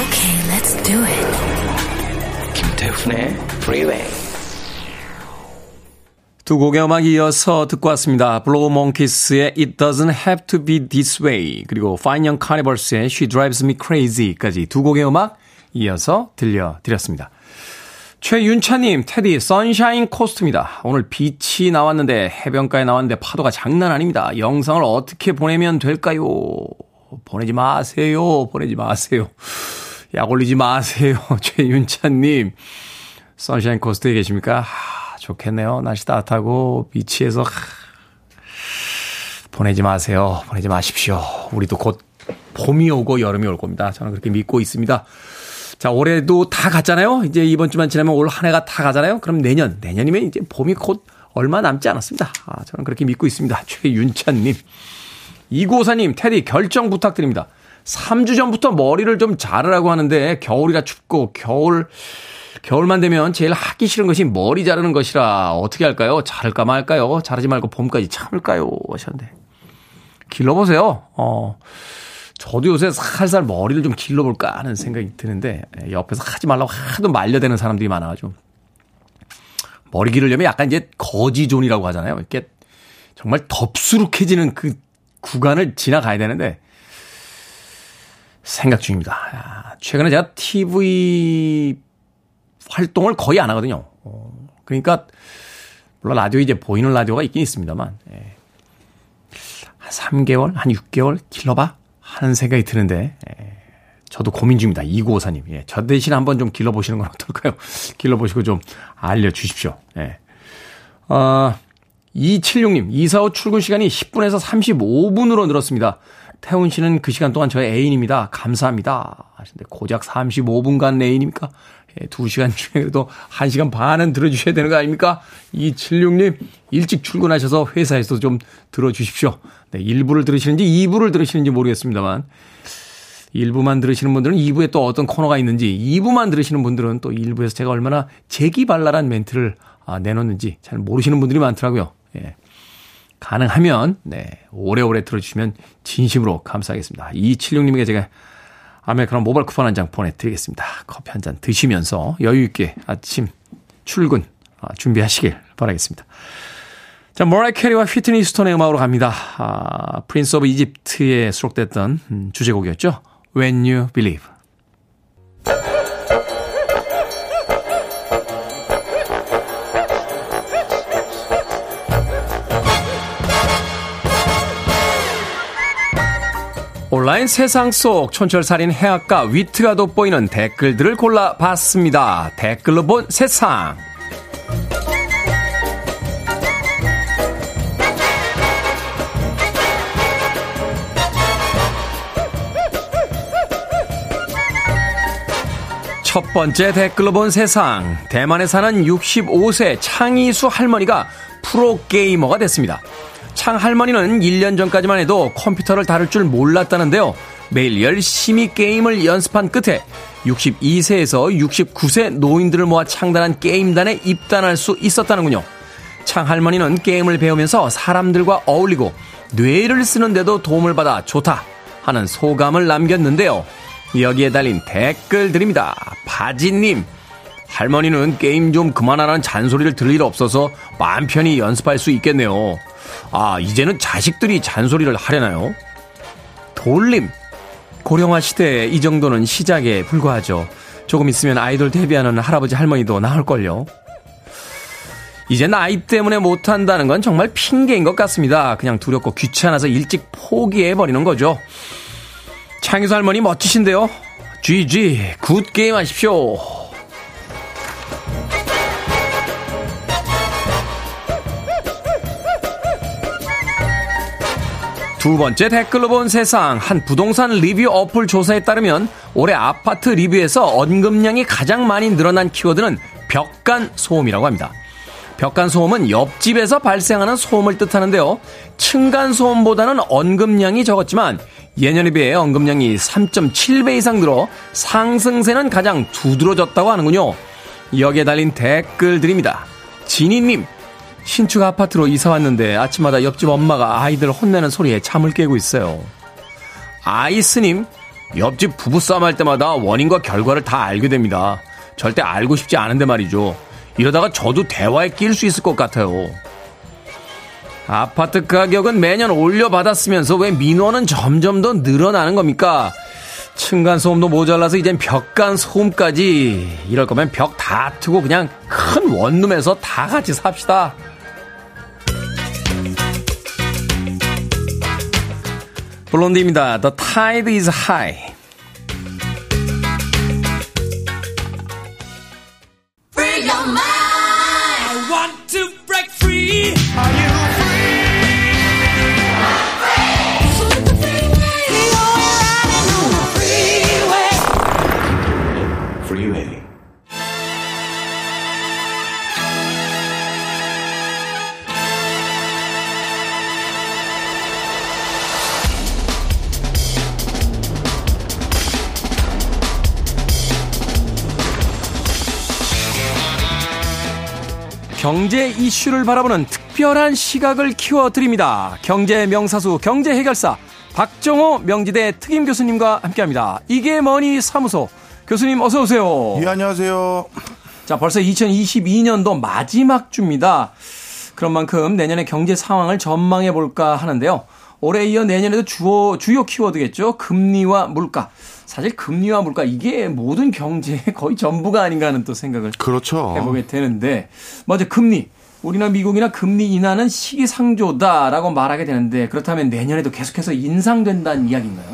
Okay, let's do it. 김태훈의 Freeway. 두 곡의 음악 이어서 듣고 왔습니다. 블로우 몽키스의 It Doesn't Have to Be This Way 그리고 Fine Young Carnivals의 She Drives Me Crazy까지 두 곡의 음악 이어서 들려드렸습니다. 최윤차님, 테디, 선샤인 코스트입니다. 오늘 beach 나왔는데, 해변가에 나왔는데 파도가 장난 아닙니다. 영상을 어떻게 보내면 될까요? 보내지 마세요. 보내지 마세요. 약 올리지 마세요. 최윤차님, 선샤인 코스트에 계십니까? 좋겠네요. 날씨 따뜻하고 beach에서 보내지 마세요. 보내지 마십시오. 우리도 곧 봄이 오고 여름이 올 겁니다. 저는 그렇게 믿고 있습니다. 자, 올해도 다 갔잖아요. 이제 이번 주만 지나면 올 한 해가 다 가잖아요. 그럼 내년, 내년이면 이제 봄이 곧 얼마 남지 않았습니다. 아, 저는 그렇게 믿고 있습니다. 최윤찬님. 이고사님, 테디 결정 부탁드립니다. 3주 전부터 머리를 좀 자르라고 하는데 겨울이라 춥고 겨울 겨울만 되면 제일 하기 싫은 것이 머리 자르는 것이라 어떻게 할까요? 자를까 말까요? 자르지 말고 봄까지 참을까요? 하셨는데. 길러보세요. 어. 저도 요새 살살 머리를 좀 길러볼까 하는 생각이 드는데, 예, 옆에서 하지 말라고 하도 말려대는 사람들이 많아가지고. 머리 기르려면 약간 이제 거지존이라고 하잖아요. 이렇게 정말 덥수룩해지는 그 구간을 지나가야 되는데, 생각 중입니다. 최근에 제가 TV 활동을 거의 안 하거든요. 어, 그러니까 물론 라디오 이제 보이는 라디오가 있긴 있습니다만 예. 한 3개월, 한 6개월 길러봐 하는 생각이 드는데 예. 저도 고민 중입니다. 이고사님, 예. 저 대신 한번 좀 길러보시는 건 어떨까요? 길러보시고 좀 알려주십시오. 예. 어, 276님, 이사 후 출근 시간이 10분에서 35분으로 늘었습니다. 태훈 씨는 그 시간 동안 저의 애인입니다. 감사합니다. 하시는데 고작 35분간 애인입니까? 예, 2시간 중에 그래도 1시간 반은 들어주셔야 되는 거 아닙니까? 276님, 일찍 출근하셔서 회사에서 좀 들어주십시오. 네, 1부를 들으시는지 2부를 들으시는지 모르겠습니다만 1부만 들으시는 분들은 2부에 또 어떤 코너가 있는지 2부만 들으시는 분들은 또 1부에서 제가 얼마나 재기발랄한 멘트를 아, 내놓는지 잘 모르시는 분들이 많더라고요. 예. 가능하면 네, 오래오래 들어주시면 진심으로 감사하겠습니다. 276님에게 제가 아메리카노 모바일 쿠폰 한 장 보내드리겠습니다. 커피 한 잔 드시면서 여유있게 아침 출근 아, 준비하시길 바라겠습니다. 자, 머라이어 캐리와 휘트니 휴스턴의 음악으로 갑니다. 아, 프린스 오브 이집트에 수록됐던 음, 주제곡이었죠. When You Believe. 온라인 세상 속 촌철살인 해악과 위트가 돋보이는 댓글들을 골라봤습니다. 댓글로 본 세상. 첫 번째 댓글로 본 세상. 대만에 사는 65세 창희수 할머니가 프로게이머가 됐습니다. 창 할머니는 1년 전까지만 해도 컴퓨터를 다룰 줄 몰랐다는데요. 매일 열심히 게임을 연습한 끝에 62세에서 69세 노인들을 모아 창단한 게임단에 입단할 수 있었다는군요. 창 할머니는 게임을 배우면서 사람들과 어울리고 뇌를 쓰는데도 도움을 받아 좋다 하는 소감을 남겼는데요. 여기에 달린 댓글들입니다. 바지님, 할머니는 게임 좀 그만하라는 잔소리를 들을 일 없어서 마음 편히 연습할 수 있겠네요. 아, 이제는 자식들이 잔소리를 하려나요? 돌림, 고령화 시대에 이 정도는 시작에 불과하죠. 조금 있으면 아이돌 데뷔하는 할아버지 할머니도 나올걸요. 이제 나이 때문에 못한다는 건 정말 핑계인 것 같습니다. 그냥 두렵고 귀찮아서 일찍 포기해버리는 거죠. 창희수 할머니 멋지신데요. GG, good game 하십시오. 두 번째 댓글로 본 세상. 한 부동산 리뷰 어플 조사에 따르면 올해 아파트 리뷰에서 언급량이 가장 많이 늘어난 키워드는 벽간 소음이라고 합니다. 벽간 소음은 옆집에서 발생하는 소음을 뜻하는데요. 층간 소음보다는 언급량이 적었지만 예년에 비해 언급량이 3.7배 이상 늘어 상승세는 가장 두드러졌다고 하는군요. 여기에 달린 댓글들입니다. 진희님, 신축 아파트로 이사 왔는데 아침마다 옆집 엄마가 아이들 혼내는 소리에 잠을 깨고 있어요. 아이스님, 옆집 부부싸움 할 때마다 원인과 결과를 다 알게 됩니다. 절대 알고 싶지 않은데 말이죠. 이러다가 저도 대화에 낄 수 있을 것 같아요. 아파트 가격은 매년 올려받았으면서 왜 민원은 점점 더 늘어나는 겁니까? 층간소음도 모자라서 이젠 벽간 소음까지 이럴 거면 벽 다 트고 그냥 큰 원룸에서 다 같이 삽시다. 블론디입니다. The tide is high. 경제 이슈를 바라보는 특별한 시각을 키워드립니다. 경제 명사수 경제 해결사 박정호 명지대 특임 교수님과 함께 합니다. 이게 뭐니 사무소 교수님 어서 오세요. 예 안녕하세요. 자 벌써 2022년도 마지막 주입니다. 그런 만큼 내년의 경제 상황을 전망해 볼까 하는데요. 올해 이어 내년에도 주요, 주요 키워드겠죠. 금리와 물가. 사실 금리와 물가 이게 모든 경제의 거의 전부가 아닌가 하는 또 생각을 그렇죠. 해보게 되는데 먼저 금리 우리나 미국이나 금리 인하는 시기상조다라고 말하게 되는데 그렇다면 내년에도 계속해서 인상된다는 이야기인가요?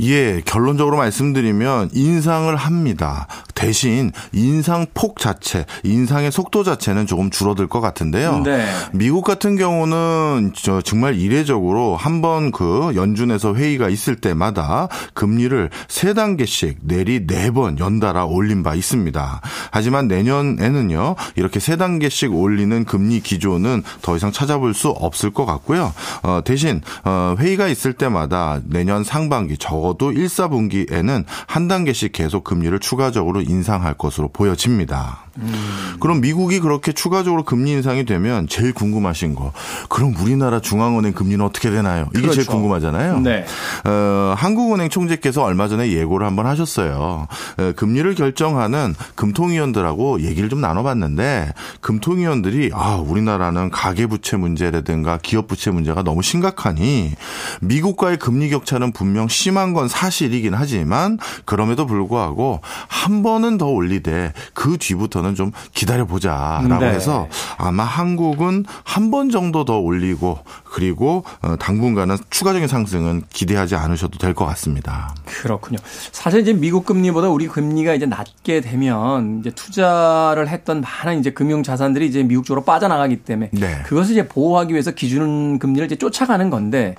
예, 결론적으로 말씀드리면 인상을 합니다. 대신 인상 폭 자체, 인상의 속도 자체는 조금 줄어들 것 같은데요. 네. 미국 같은 경우는 저 정말 이례적으로 한 번 그 연준에서 회의가 있을 때마다 금리를 세 단계씩 내리 네 번 연달아 올린 바 있습니다. 하지만 내년에는요 이렇게 세 단계씩 올리는 금리 기조는 더 이상 찾아볼 수 없을 것 같고요. 어, 대신 어, 회의가 있을 때마다 내년 상반기 적어도 1, 4분기에는 한 단계씩 계속 금리를 추가적으로 인상할 것으로 보여집니다. 음. 그럼 미국이 그렇게 추가적으로 금리 인상이 되면 제일 궁금하신 거, 그럼 우리나라 중앙은행 금리는 어떻게 되나요? 이게 그렇죠. 제일 궁금하잖아요. 네. 어, 한국은행 총재께서 얼마 전에 예고를 한번 하셨어요. 어, 금리를 결정하는 금통위원들하고 얘기를 좀 나눠봤는데 금통위원들이 아 우리나라는 가계부채 문제라든가 기업부채 문제가 너무 심각하니 미국과의 금리 격차는 분명 심한 건 사실이긴 하지만 그럼에도 불구하고 한 번은 더 올리되 그 뒤부터 정도는 좀 기다려보자라고 네. 해서 아마 한국은 한 번 정도 더 올리고 그리고 어, 당분간은 추가적인 상승은 기대하지 않으셔도 될 것 같습니다. 그렇군요. 사실 이제 미국 금리보다 우리 금리가 이제 낮게 되면 이제 투자를 했던 많은 이제 금융 자산들이 이제 미국 쪽으로 빠져나가기 때문에 네. 그것을 이제 보호하기 위해서 기준 금리를 이제 쫓아가는 건데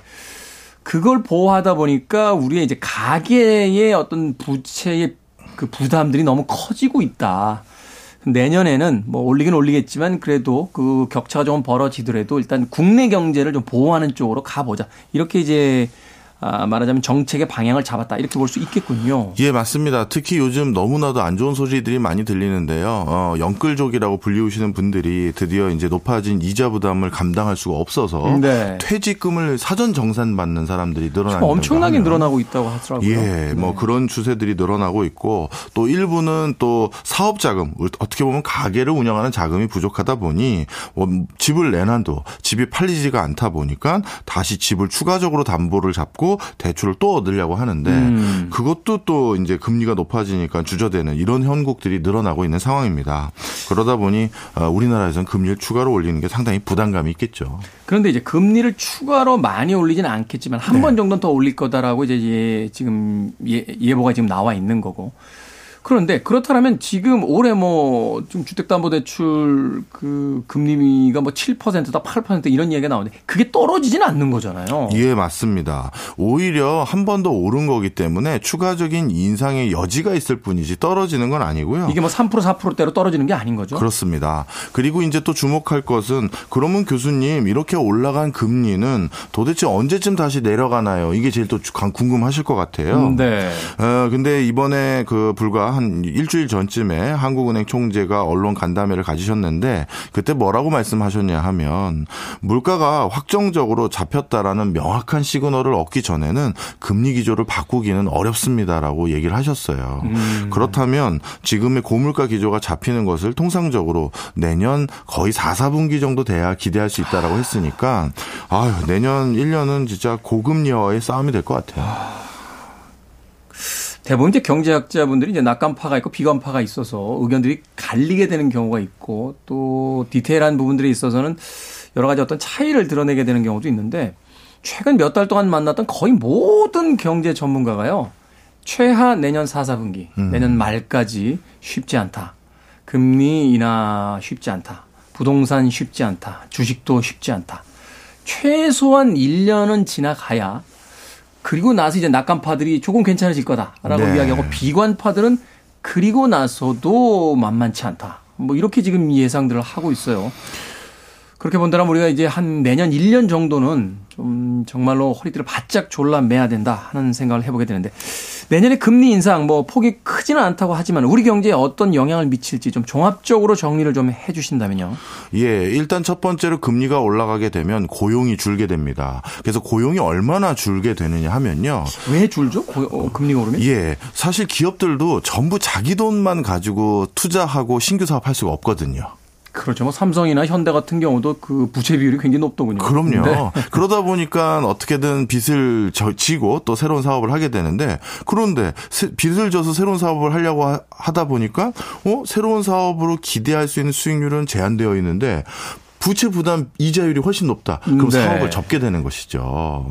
그걸 보호하다 보니까 우리의 이제 가계의 어떤 부채의 그 부담들이 너무 커지고 있다. 내년에는 뭐 올리긴 올리겠지만 그래도 그 격차가 좀 벌어지더라도 일단 국내 경제를 좀 보호하는 쪽으로 가보자. 이렇게 이제 아, 말하자면 정책의 방향을 잡았다 이렇게 볼 수 있겠군요. 예, 맞습니다. 특히 요즘 너무나도 안 좋은 소리들이 많이 들리는데요. 어, 영끌족이라고 불리우시는 분들이 드디어 이제 높아진 이자 부담을 감당할 수가 없어서 네. 퇴직금을 사전 정산 받는 사람들이 늘어나고 엄청나게 늘어나고 있다고 하더라고요. 예, 네. 뭐 그런 추세들이 늘어나고 있고 또 일부는 또 사업 자금 어떻게 보면 가게를 운영하는 자금이 부족하다 보니 뭐 집을 내놔도 집이 팔리지가 않다 보니까 다시 집을 추가적으로 담보를 잡고 대출을 또 얻으려고 하는데 음. 그것도 또 이제 금리가 높아지니까 주저되는 이런 현국들이 늘어나고 있는 상황입니다. 그러다 보니 어, 우리나라에서는 금리를 추가로 올리는 게 상당히 부담감이 있겠죠. 그런데 이제 금리를 추가로 많이 올리지는 않겠지만 한번 네. 정도는 더 올릴 거다라고 이제 예, 지금 예, 예보가 지금 나와 있는 거고. 그런데 그렇다면 지금 올해 뭐 좀 주택담보대출 그 금리가 뭐 7%다 8% 이런 얘기가 나오는데 그게 떨어지지는 않는 거잖아요. 예, 맞습니다. 오히려 한 번 더 오른 거기 때문에 추가적인 인상의 여지가 있을 뿐이지 떨어지는 건 아니고요. 이게 뭐 3% 4%대로 떨어지는 게 아닌 거죠. 그렇습니다. 그리고 이제 또 주목할 것은 그러면 교수님 이렇게 올라간 금리는 도대체 언제쯤 다시 내려가나요? 이게 제일 또 궁금하실 것 같아요. 음, 네. 어, 근데 이번에 그 불과 한 일주일 전쯤에 한국은행 총재가 언론 간담회를 가지셨는데 그때 뭐라고 말씀하셨냐 하면 물가가 확정적으로 잡혔다라는 명확한 시그널을 얻기 전에는 금리 기조를 바꾸기는 어렵습니다라고 얘기를 하셨어요. 음. 그렇다면 지금의 고물가 기조가 잡히는 것을 통상적으로 내년 거의 4, 4분기 정도 돼야 기대할 수 있다라고 했으니까 아유, 내년 1년은 진짜 고금리와의 싸움이 될 것 같아요. 대부분 이제 경제학자분들이 이제 낙관파가 있고 비관파가 있어서 의견들이 갈리게 되는 경우가 있고 또 디테일한 부분들에 있어서는 여러 가지 어떤 차이를 드러내게 되는 경우도 있는데 최근 몇 달 동안 만났던 거의 모든 경제 전문가가요. 최하 내년 4, 4분기, 음. 내년 말까지 쉽지 않다. 금리 인하 쉽지 않다. 부동산 쉽지 않다. 주식도 쉽지 않다. 최소한 1년은 지나가야 그리고 나서 이제 낙관파들이 조금 괜찮아질 거다라고 네. 이야기하고 비관파들은 그리고 나서도 만만치 않다. 뭐 이렇게 지금 예상들을 하고 있어요. 그렇게 본다면 우리가 이제 한 내년 1년 정도는 좀 정말로 허리띠를 바짝 졸라 매야 된다 하는 생각을 해보게 되는데 내년에 금리 인상 뭐 폭이 크지는 않다고 하지만 우리 경제에 어떤 영향을 미칠지 좀 종합적으로 정리를 좀 해주신다면요. 예, 일단 첫 번째로 금리가 올라가게 되면 고용이 줄게 됩니다. 그래서 고용이 얼마나 줄게 되느냐 하면요. 왜 줄죠? 고, 어, 금리가 오르면? 예, 사실 기업들도 전부 자기 돈만 가지고 투자하고 신규 사업할 수가 없거든요. 그렇죠. 뭐 삼성이나 현대 같은 경우도 그 부채 비율이 굉장히 높더군요. 그럼요. 네. 그러다 보니까 어떻게든 빚을 지고 또 새로운 사업을 하게 되는데 그런데 빚을 져서 새로운 사업을 하려고 하다 보니까 어 새로운 사업으로 기대할 수 있는 수익률은 제한되어 있는데 부채 부담 이자율이 훨씬 높다. 그럼 네. 사업을 접게 되는 것이죠.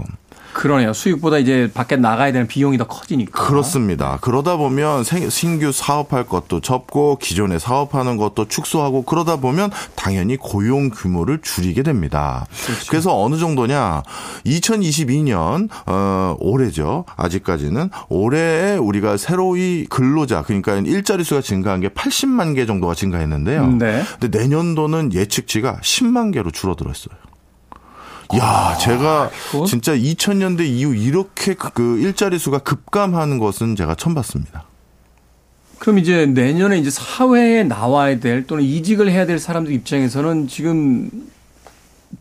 그러네요. 수익보다 이제 밖에 나가야 되는 비용이 더 커지니까. 그렇습니다. 그러다 보면 신규 사업할 것도 접고 기존에 사업하는 것도 축소하고 그러다 보면 당연히 고용 규모를 줄이게 됩니다. 그렇죠. 그래서 어느 정도냐? 2022년 어 올해죠. 아직까지는 올해에 우리가 새로이 근로자 그러니까 일자리 수가 증가한 게 80만 개 정도가 증가했는데요. 네. 근데 내년도는 예측치가 10만 개로 줄어들었어요. 야, 아, 제가 그건? 진짜 2000년대 이후 이렇게 그, 그 일자리 수가 급감하는 것은 제가 처음 봤습니다. 그럼 이제 내년에 이제 사회에 나와야 될 또는 이직을 해야 될 사람들 입장에서는 지금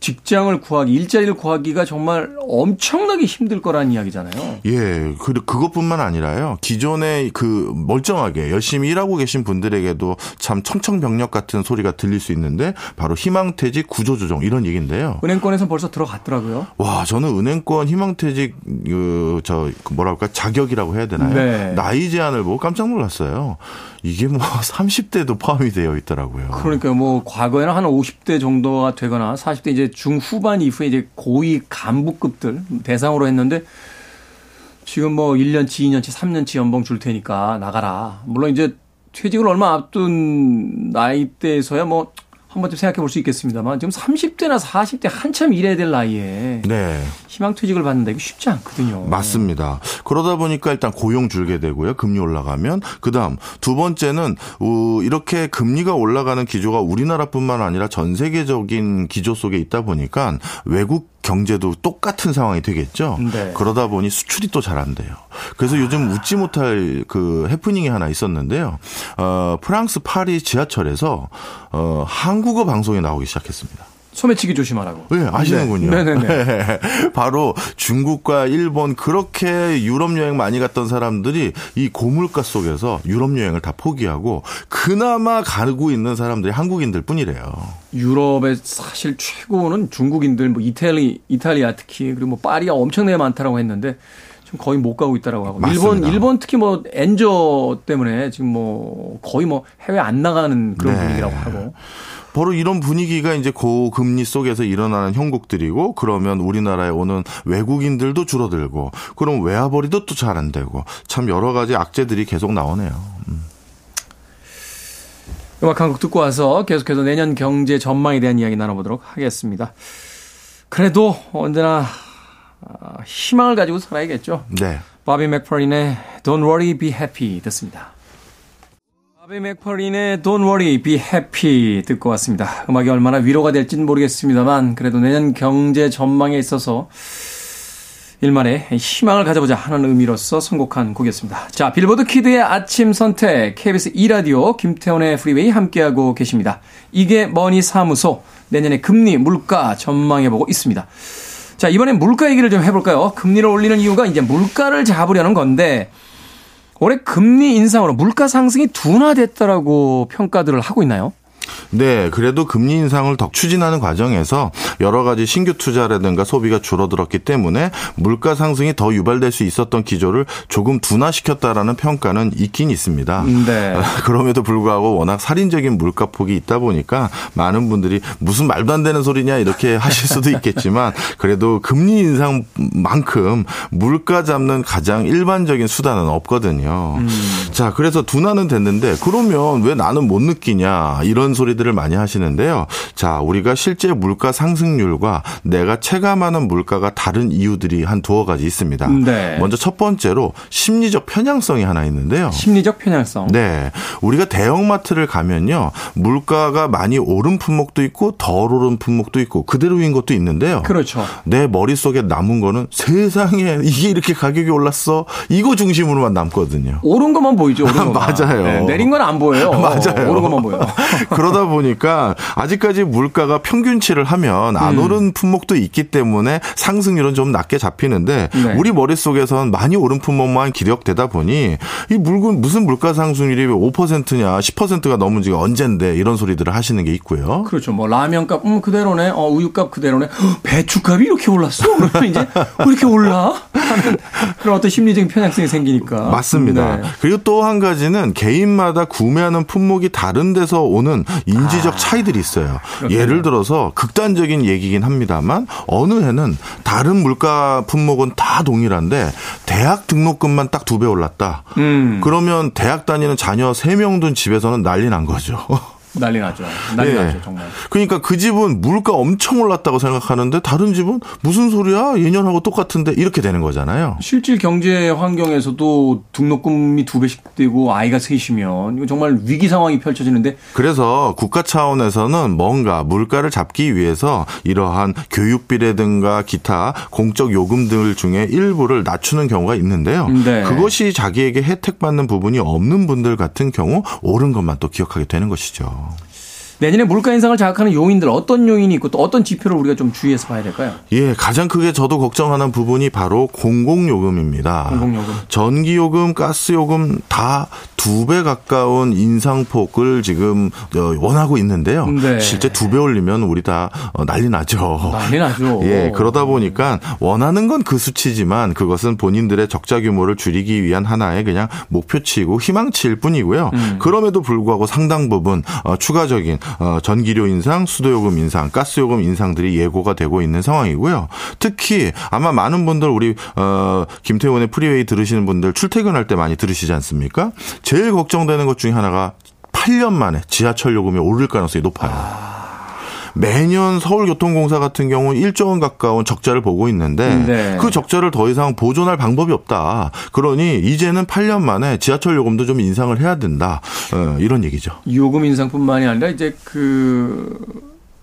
직장을 구하기, 일자리를 구하기가 정말 엄청나게 힘들 거라는 이야기잖아요. 예. 그, 그것뿐만 아니라요. 기존에 그 멀쩡하게 열심히 일하고 계신 분들에게도 참 청청병력 같은 소리가 들릴 수 있는데 바로 희망퇴직 구조조정 이런 얘기인데요. 은행권에서 벌써 들어갔더라고요. 와, 저는 은행권 희망퇴직 그, 저, 그 뭐랄까 자격이라고 해야 되나요? 네. 나이 제한을 보고 깜짝 놀랐어요. 이게 뭐 30대도 포함이 되어 있더라고요. 그러니까 뭐 과거에는 한 50대 정도가 되거나 40대 이제 중후반 이후에 이제 고위 간부급들 대상으로 했는데 지금 뭐 1년치, 2년치, 3년치 연봉 줄 테니까 나가라. 물론 이제 퇴직을 얼마 앞둔 나이대에서야 뭐 한 번쯤 생각해 볼 수 있겠습니다만 지금 30대나 40대 한참 일해야 될 나이에 네. 희망퇴직을 받는다 이게 쉽지 않거든요. 맞습니다. 그러다 보니까 일단 고용 줄게 되고요. 금리 올라가면 그다음 두 번째는 이렇게 금리가 올라가는 기조가 우리나라뿐만 아니라 전 세계적인 기조 속에 있다 보니까 외국 경제도 똑같은 상황이 되겠죠. 네. 그러다 보니 수출이 또 잘 안 돼요. 그래서 아. 요즘 웃지 못할 그 해프닝이 하나 있었는데요. 어, 프랑스 파리 지하철에서 어, 한국어 방송이 나오기 시작했습니다. 소매치기 조심하라고. 네, 아시는군요. 네. 네네네. 바로 중국과 일본 그렇게 유럽 여행 많이 갔던 사람들이 이 고물가 속에서 유럽 여행을 다 포기하고 그나마 가고 있는 사람들이 한국인들 뿐이래요. 유럽의 사실 최고는 중국인들, 뭐 이탈리, 이탈리아 특히 그리고 뭐 파리가 엄청나게 많다라고 했는데 지금 거의 못 가고 있다라고 하고 맞습니다. 일본 일본 특히 뭐 엔저 때문에 지금 뭐 거의 뭐 해외 안 나가는 그런 네. 분위기라고 하고. 바로 이런 분위기가 이제 고금리 속에서 일어나는 형국들이고 그러면 우리나라에 오는 외국인들도 줄어들고 그럼 외화벌이도 또 잘 안 되고 참 여러 가지 악재들이 계속 나오네요. 음. 음악 한 곡 듣고 와서 계속해서 내년 경제 전망에 대한 이야기 나눠보도록 하겠습니다. 그래도 언제나 아, 희망을 가지고 살아야겠죠. 네. 바비 맥퍼린의 Don't Worry, Be Happy 듣습니다. 바비 맥퍼린의 Don't Worry, Be Happy 듣고 왔습니다. 음악이 얼마나 위로가 될지는 모르겠습니다만 그래도 내년 경제 전망에 있어서 일말의 희망을 가져보자 하는 의미로서 선곡한 곡이었습니다. 자, 빌보드 키드의 아침 선택, KBS 2라디오, 김태훈의 프리웨이 함께하고 계십니다. 이게 머니 사무소, 내년의 금리, 물가 전망해보고 있습니다. 자, 이번엔 물가 얘기를 좀 해볼까요? 금리를 올리는 이유가 이제 물가를 잡으려는 건데, 올해 금리 인상으로 물가 상승이 둔화됐다라고 평가들을 하고 있나요? 네, 그래도 금리 인상을 더 추진하는 과정에서 여러 가지 신규 투자라든가 소비가 줄어들었기 때문에 물가 상승이 더 유발될 수 있었던 기조를 조금 둔화시켰다라는 평가는 있긴 있습니다. 네. 그럼에도 불구하고 워낙 살인적인 물가 폭이 있다 보니까 많은 분들이 무슨 말도 안 되는 소리냐 이렇게 하실 수도 있겠지만 그래도 금리 인상만큼 물가 잡는 가장 일반적인 수단은 없거든요. 음. 자, 그래서 둔화는 됐는데 그러면 왜 나는 못 느끼냐 이런 소리 소리들을 많이 하시는데요. 자, 우리가 실제 물가 상승률과 내가 체감하는 물가가 다른 이유들이 한 두어 가지 있습니다. 네. 먼저 첫 번째로 심리적 편향성이 하나 있는데요. 심리적 편향성. 네. 우리가 대형마트를 가면요. 물가가 많이 오른 품목도 있고 덜 오른 품목도 있고 그대로인 것도 있는데요. 그렇죠. 내 머릿속에 남은 거는 세상에 이게 이렇게 가격이 올랐어. 이거 중심으로만 남거든요. 오른 것만 보이죠. 오른 맞아요. 네, 내린 건 안 보여요. 맞아요. 오른 것만 보여. 그러다 그러다 보니까 아직까지 물가가 평균치를 하면 안 음. 오른 품목도 있기 때문에 상승률은 좀 낮게 잡히는데 네. 우리 머릿속에선 많이 오른 품목만 기력되다 보니 이 물건 무슨 물가 상승률이 5%냐 10%가 넘은 지가 언젠데 이런 소리들을 하시는 게 있고요. 그렇죠. 뭐 라면값 음 그대로네. 어 우유값 그대로네. 배추값이 이렇게 올랐어. 그러면 이제 왜 이렇게 올라? 하는 그런 어떤 심리적인 편향성이 생기니까. 맞습니다. 네. 그리고 또 한 가지는 개인마다 구매하는 품목이 다른 데서 오는 인지적 아. 차이들이 있어요. 그렇군요. 예를 들어서 극단적인 얘기긴 합니다만 어느 해는 다른 물가 품목은 다 동일한데 대학 등록금만 딱 두 배 올랐다. 음. 그러면 대학 다니는 자녀 3명 둔 집에서는 난리 난 거죠. 난리 나죠. 난리 네. 나죠, 정말. 그러니까 그 집은 물가 엄청 올랐다고 생각하는데 다른 집은 무슨 소리야? 예년하고 똑같은데 이렇게 되는 거잖아요. 실질 경제 환경에서도 등록금이 두 배씩 되고 아이가 셋이면 이거 정말 위기 상황이 펼쳐지는데 그래서 국가 차원에서는 뭔가 물가를 잡기 위해서 이러한 교육비라든가 기타 공적 요금들 중에 일부를 낮추는 경우가 있는데요. 네. 그것이 자기에게 혜택받는 부분이 없는 분들 같은 경우 옳은 것만 또 기억하게 되는 것이죠. 내년에 물가 인상을 자극하는 요인들 어떤 요인이 있고 또 어떤 지표를 우리가 좀 주의해서 봐야 될까요? 예, 가장 크게 저도 걱정하는 부분이 바로 공공요금입니다. 공공요금. 전기요금, 가스요금 다 두 배 가까운 인상폭을 지금 어, 원하고 있는데요. 네. 실제 두 배 올리면 우리 다 어, 난리 나죠. 난리 나죠. 예, 그러다 보니까 원하는 건 그 수치지만 그것은 본인들의 적자 규모를 줄이기 위한 하나의 그냥 목표치고 희망치일 뿐이고요. 음. 그럼에도 불구하고 상당 부분 어, 추가적인 어, 전기료 인상, 수도요금 인상, 가스요금 인상들이 예고가 되고 있는 상황이고요. 특히 아마 많은 분들 우리 어, 김태훈의 프리웨이 들으시는 분들 출퇴근할 때 많이 들으시지 않습니까? 제일 걱정되는 것 중에 하나가 8년 만에 지하철 요금이 오를 가능성이 높아요. 아. 매년 서울교통공사 같은 경우는 1조 원 가까운 적자를 보고 있는데 네. 그 적자를 더 이상 보존할 방법이 없다. 그러니 이제는 8년 만에 지하철 요금도 좀 인상을 해야 된다. 어, 이런 얘기죠. 요금 인상뿐만이 아니라 이제 그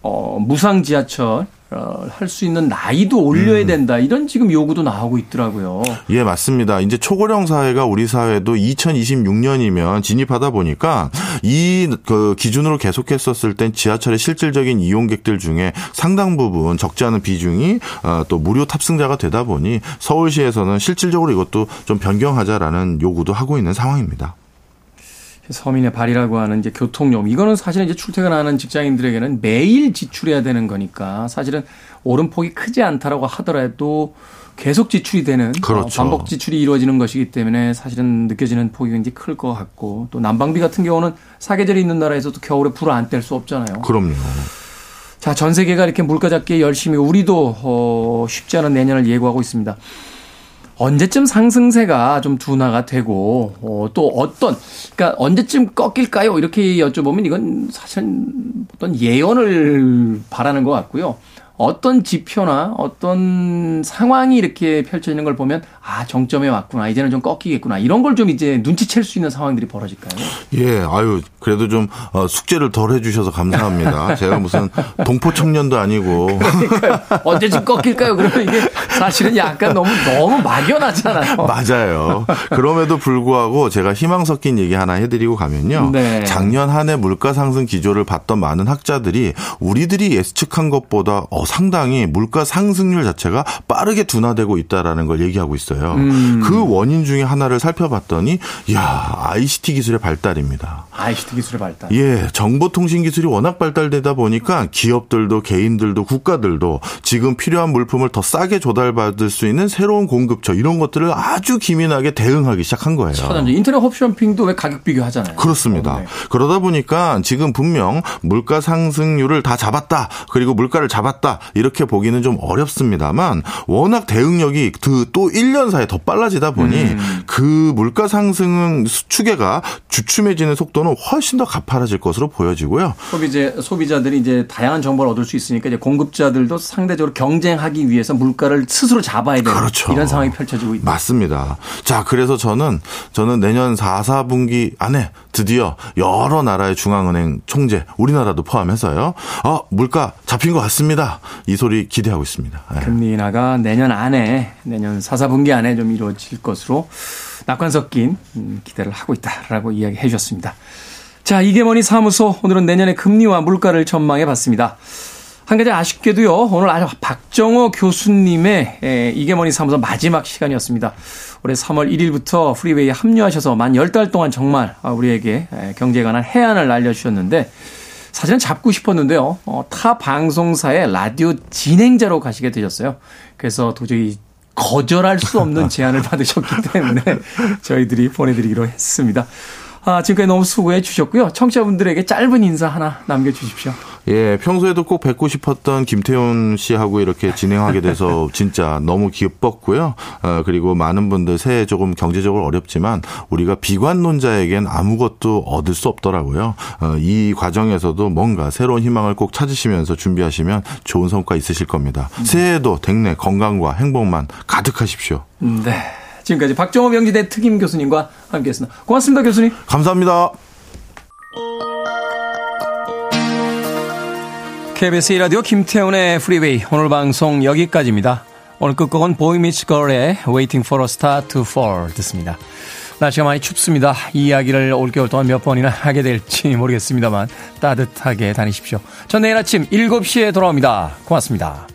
어, 무상 지하철 어, 할수 있는 나이도 올려야 음. 된다. 이런 지금 요구도 나오고 있더라고요. 예, 맞습니다. 이제 초고령 사회가 우리 사회도 2026년이면 진입하다 보니까 이 그 기준으로 계속했었을 땐 지하철의 실질적인 이용객들 중에 상당 부분 적지 않은 비중이 어, 또 무료 탑승자가 되다 보니 서울시에서는 실질적으로 이것도 좀 변경하자라는 요구도 하고 있는 상황입니다. 서민의 발이라고 하는 이제 교통요금 이거는 사실은 이제 출퇴근하는 직장인들에게는 매일 지출해야 되는 거니까 사실은 오름폭이 크지 않다라고 하더라도 계속 지출이 되는 어, 그렇죠. 어, 반복 지출이 이루어지는 것이기 때문에 사실은 느껴지는 폭이 굉장히 클 것 같고 또 난방비 같은 경우는 사계절이 있는 나라에서도 겨울에 불을 안 뗄 수 없잖아요. 그럼요. 자, 전 세계가 이렇게 물가 잡기에 열심히 우리도 어, 쉽지 않은 내년을 예고하고 있습니다. 언제쯤 상승세가 좀 둔화가 되고 어, 또 어떤 그러니까 언제쯤 꺾일까요? 이렇게 여쭤보면 이건 사실 어떤 예언을 바라는 것 같고요. 어떤 지표나 어떤 상황이 이렇게 펼쳐지는 걸 보면 아 정점에 왔구나 이제는 좀 꺾이겠구나 이런 걸 좀 이제 눈치챌 수 있는 상황들이 벌어질까요? 예, 아유 그래도 좀 어, 숙제를 덜 해주셔서 감사합니다. 제가 무슨 동포 청년도 아니고 언제쯤 꺾일까요? 그러면 이게 사실은 약간 너무 너무 막연하잖아요. 맞아요. 그럼에도 불구하고 제가 희망 섞인 얘기 하나 해드리고 가면요. 네. 작년 한 해 물가 상승 기조를 봤던 많은 학자들이 우리들이 예측한 것보다 어, 상당히 물가 상승률 자체가 빠르게 둔화되고 있다라는 걸 얘기하고 있어요. 음. 그 원인 중에 하나를 살펴봤더니 야 ICT 기술의 발달입니다. ICT 기술의 발달. 예, 정보통신 기술이 워낙 발달되다 보니까 기업들도 개인들도 국가들도 지금 필요한 물품을 더 싸게 조달받을 수 있는 새로운 공급처 이런 것들을 아주 기민하게 대응하기 시작한 거예요. 인터넷 홈쇼핑도 왜 가격 비교하잖아요. 그렇습니다. 어, 네. 그러다 보니까 지금 분명 물가 상승률을 다 잡았다. 그리고 물가를 잡았다. 이렇게 보기는 좀 어렵습니다만 워낙 대응력이 그 또 1년 사이에 더 빨라지다 보니 음. 그 물가 상승 추계가 주춤해지는 속도는 훨씬 더 가파라질 것으로 보여지고요. 소비자 소비자들이 이제 다양한 정보를 얻을 수 있으니까 이제 공급자들도 상대적으로 경쟁하기 위해서 물가를 스스로 잡아야 되는 그렇죠. 이런 상황이 펼쳐지고 있다. 맞습니다. 자, 그래서 저는 저는 내년 4, 4분기 안에 드디어 여러 나라의 중앙은행 총재, 우리나라도 포함해서요. 어, 물가 잡힌 것 같습니다. 이 소리 기대하고 있습니다. 네. 금리 인하가 내년 안에 내년 4, 4분기 안에 좀 이루어질 것으로 낙관 섞인 음, 기대를 하고 있다라고 이야기해 주셨습니다. 자, 이게머니 사무소 오늘은 내년의 금리와 물가를 전망해 봤습니다. 한 가지 아쉽게도요. 오늘 아주 박정호 교수님의 이게머니 사무소 마지막 시간이었습니다. 올해 3월 1일부터 프리웨이에 합류하셔서 만 10달 동안 정말 우리에게 경제에 관한 해안을 알려주셨는데 사실은 잡고 싶었는데요. 어, 타 방송사의 라디오 진행자로 가시게 되셨어요. 그래서 도저히 거절할 수 없는 제안을 받으셨기 때문에 저희들이 보내드리기로 했습니다. 아, 지금까지 너무 수고해 주셨고요. 청취자분들에게 짧은 인사 하나 남겨주십시오. 예, 평소에도 꼭 뵙고 싶었던 김태훈 씨하고 이렇게 진행하게 돼서 진짜 너무 기뻤고요. 어, 그리고 많은 분들 새해 조금 경제적으로 어렵지만 우리가 비관론자에겐 아무것도 얻을 수 없더라고요. 어, 이 과정에서도 뭔가 새로운 희망을 꼭 찾으시면서 준비하시면 좋은 성과 있으실 겁니다. 새해에도 댁내 건강과 행복만 가득하십시오. 네. 지금까지 박정호 명지대 특임 교수님과 함께했습니다. 고맙습니다, 교수님. 감사합니다. KBS 1라디오 김태훈의 프리웨이 오늘 방송 여기까지입니다. 오늘 끝곡은 보이미치 걸의 Waiting for a Star to Fall 듣습니다. 날씨가 많이 춥습니다. 이 이야기를 올겨울 동안 몇 번이나 하게 될지 모르겠습니다만 따뜻하게 다니십시오. 전 내일 아침 7시에 돌아옵니다. 고맙습니다.